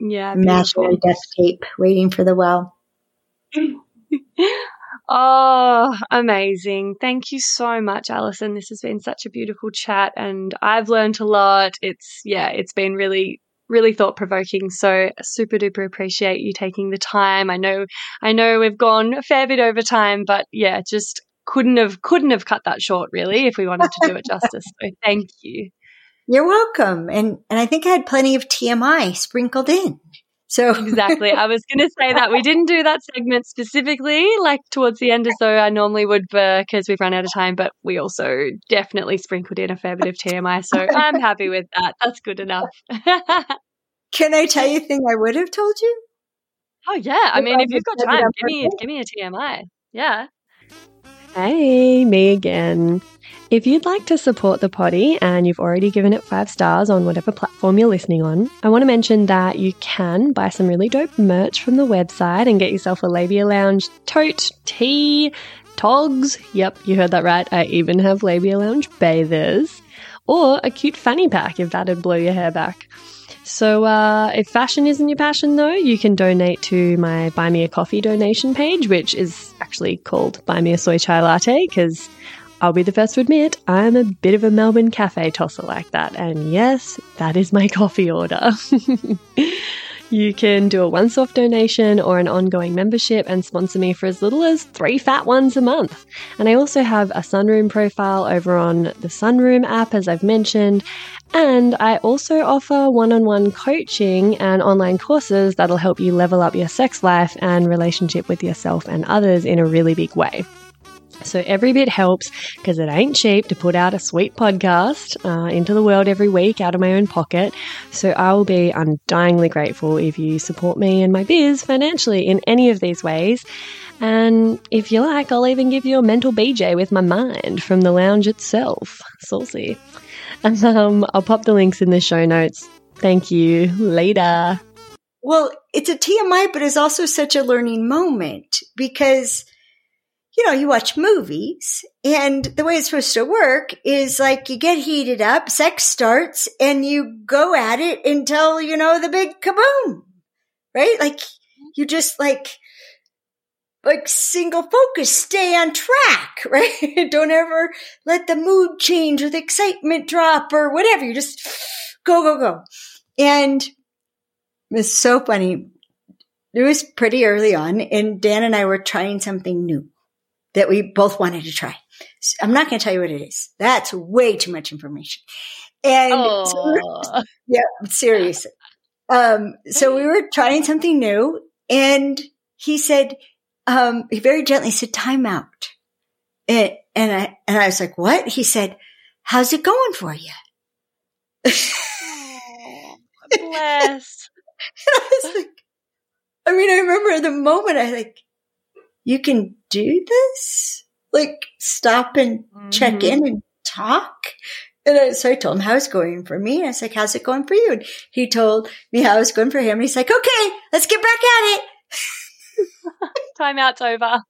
yeah. Imaginary duct tape waiting for the well. Oh, amazing. Thank you so much, Alison. This has been such a beautiful chat and I've learned a lot. It's, yeah, it's been really, really thought provoking. So super duper appreciate you taking the time. I know, I know we've gone a fair bit over time, but yeah, just couldn't have, couldn't have cut that short really if we wanted to do it justice. So thank you. You're welcome. And and I think I had plenty of TMI sprinkled in. So Exactly. I was going to say that we didn't do that segment specifically, like towards the end, as though I normally would, because we've run out of time. But we also definitely sprinkled in a fair bit of TMI, so I'm happy with that. That's good enough. can I tell you a thing I would have told you? Oh yeah, I mean, if you've got time, give me give me a TMI. Yeah. Hey, me again. If you'd like to support the potty and you've already given it five stars on whatever platform you're listening on, I want to mention that you can buy some really dope merch from the website and get yourself a Labia Lounge tote, tee, togs. Yep, you heard that right. I even have Labia Lounge bathers. Or a cute fanny pack if that'd blow your hair back. So, uh, if fashion isn't your passion, though, you can donate to my Buy Me a Coffee donation page, which is actually called Buy Me a Soy Chai Latte, because I'll be the first to admit I'm a bit of a Melbourne cafe tosser like that. And yes, that is my coffee order. you can do a once off donation or an ongoing membership and sponsor me for as little as three fat ones a month. And I also have a Sunroom profile over on the Sunroom app, as I've mentioned. And I also offer one on one coaching and online courses that'll help you level up your sex life and relationship with yourself and others in a really big way. So every bit helps because it ain't cheap to put out a sweet podcast uh, into the world every week out of my own pocket. So I will be undyingly grateful if you support me and my biz financially in any of these ways. And if you like, I'll even give you a mental BJ with my mind from the lounge itself. Saucy. And um, I'll pop the links in the show notes. Thank you. Later. Well, it's a TMI, but it's also such a learning moment because, you know, you watch movies and the way it's supposed to work is like you get heated up, sex starts and you go at it until, you know, the big kaboom, right? Like you just like, like single focus, stay on track, right? Don't ever let the mood change or the excitement drop or whatever. You just go, go, go. And it's so funny. It was pretty early on, and Dan and I were trying something new that we both wanted to try. I'm not going to tell you what it is. That's way too much information. And so yeah, seriously. Um, so we were trying something new, and he said, um, he very gently said, "Time out." And and I and I was like, "What?" He said, "How's it going for you?" bless. I was like, I mean, I remember the moment, I like, you can do this? Like, stop and check Mhm. in and talk? And I, so I told him how it's going for me. And I was like, how's it going for you? And he told me how it's going for him. And he's like, okay, let's get back at it. Timeout's over.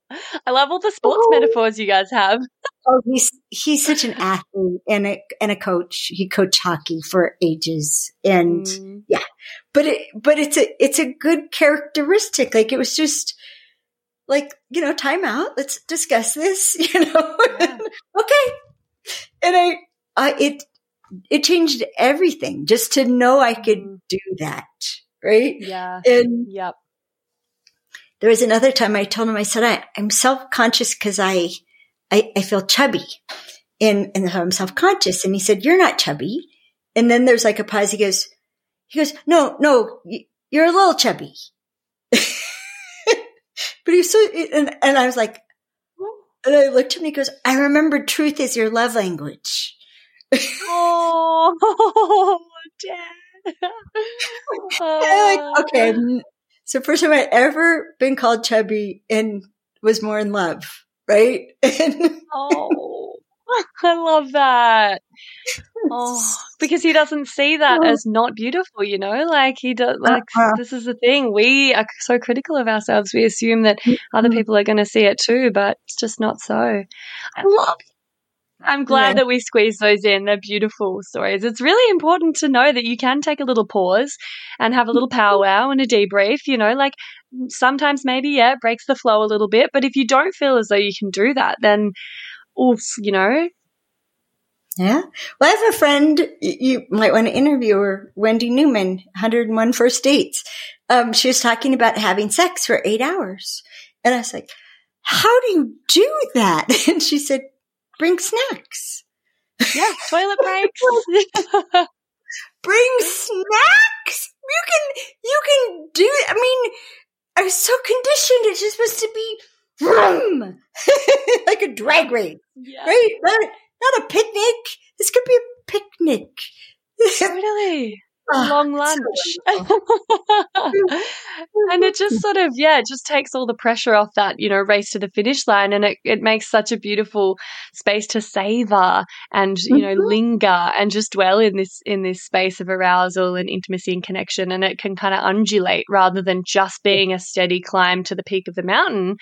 I love all the sports Oh. metaphors you guys have. Oh, he's, he's such an athlete and a, and a coach. He coached hockey for ages and, Mm. but it, but it's a, it's a good characteristic. Like it was just like, you know, timeout. Let's discuss this, you know? Yeah. okay. And I, I, it, it changed everything just to know I could Mhm. do that. Right. Yeah. And Yep. There was another time I told him, I said, I, I'm self conscious because I, I, I feel chubby and, and I'm self conscious. And he said, you're not chubby. And then there's like a pause. He goes, he goes, no, no, you're a little chubby. but he's so, and, and I was like, and I looked at him and he goes, I remember truth is your love language. Oh, Dad. Like, oh, okay. So first time I'd ever been called chubby and was more in love, right? Oh, I love that. Oh, because he doesn't see that as not beautiful, you know? Like he does, like Uh-uh. this is the thing. We are so critical of ourselves. We assume that other mm-hmm. people are going to see it too, but it's just not so. I love I'm glad Yeah. that we squeeze those in. They're beautiful stories. It's really important to know that you can take a little pause and have a little powwow and a debrief. You know, like sometimes maybe, yeah, it breaks the flow a little bit. But if you don't feel as though you can do that, then, oof, you know, yeah. Well, I have a friend you might want to interview her, Wendy Newman, 101 First Dates. Um, she was talking about having sex for eight hours. And I was like, how do you do that? And she said, bring snacks. yeah, toilet breaks. bring snacks. You can, you can do it. I mean, I was so conditioned. It's just supposed to be vroom, like a drag race, yeah, right? Not, not a picnic. This could be a picnic. totally. A Ah, long lunch. and it just sort of, yeah, it just takes all the pressure off that, you know, race to the finish line. And it, it makes such a beautiful space to savor and, you know, Mhm. linger and just dwell in this, in this space of arousal and intimacy and connection. And it can kind of undulate rather than just being a steady climb to the peak of the mountain,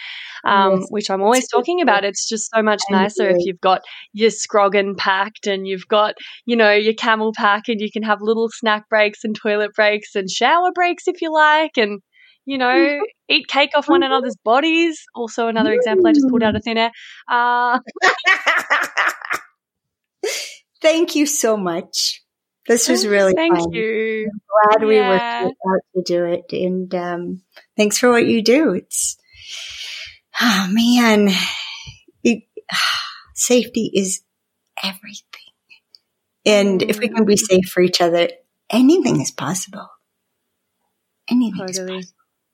um, Yes. which I'm always talking about. It's just so much nicer if you've got your scroggin packed and you've got, you know, your camel pack and you can have little snack breaks and toilet breaks and shower breaks if you like and, you know, mm-hmm. eat cake off one mm-hmm. another's bodies. Also another example I just pulled mm. out of thin air. Uh, Thank you so much. This was oh, really thank fun. you. Glad we Yeah. it out to do it. And um, thanks for what you do. It's, oh man, it, safety is everything. And if we mm. can be safe for each other, anything is possible. Anything is possible.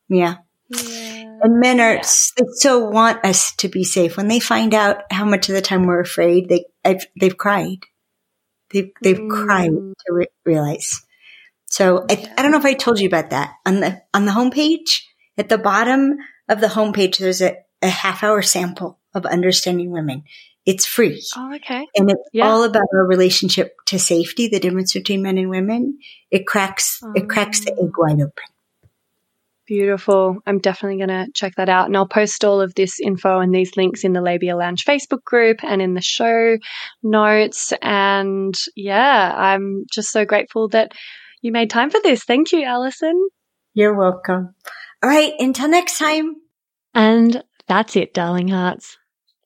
Yeah. Yeah. And men are Yeah. they so want us to be safe. When they find out how much of the time we're afraid, they I've, they've cried. They've they've cried Mm. to re- realize. So I, I don't know if I told you about that on the on the homepage at the bottom of the homepage. There's a, a half hour sample of understanding women. It's free. Oh, okay. And it's Yeah. all about our relationship to safety, the difference between men and women. It cracks it cracks the oh. egg wide open. Beautiful. I'm definitely going to check that out. And I'll post all of this info and these links in the Labia Lounge Facebook group and in the show notes. And yeah, I'm just so grateful that you made time for this. Thank you, Alison. You're welcome. All right, until next time. And that's it, darling hearts.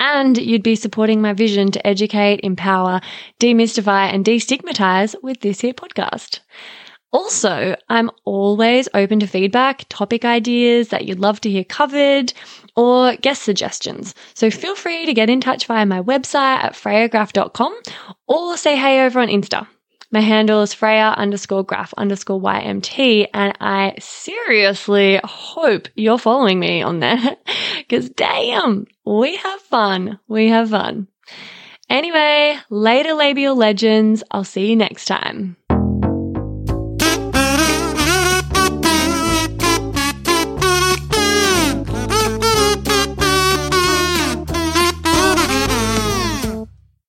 And you'd be supporting my vision to educate, empower, demystify, and destigmatize with this here podcast. Also, I'm always open to feedback, topic ideas that you'd love to hear covered, or guest suggestions. So feel free to get in touch via my website at freyagraph.com or say hey over on Insta. My handle is Freya underscore graph underscore YMT, and I seriously hope you're following me on there because damn, we have fun. We have fun. Anyway, later labial legends. I'll see you next time.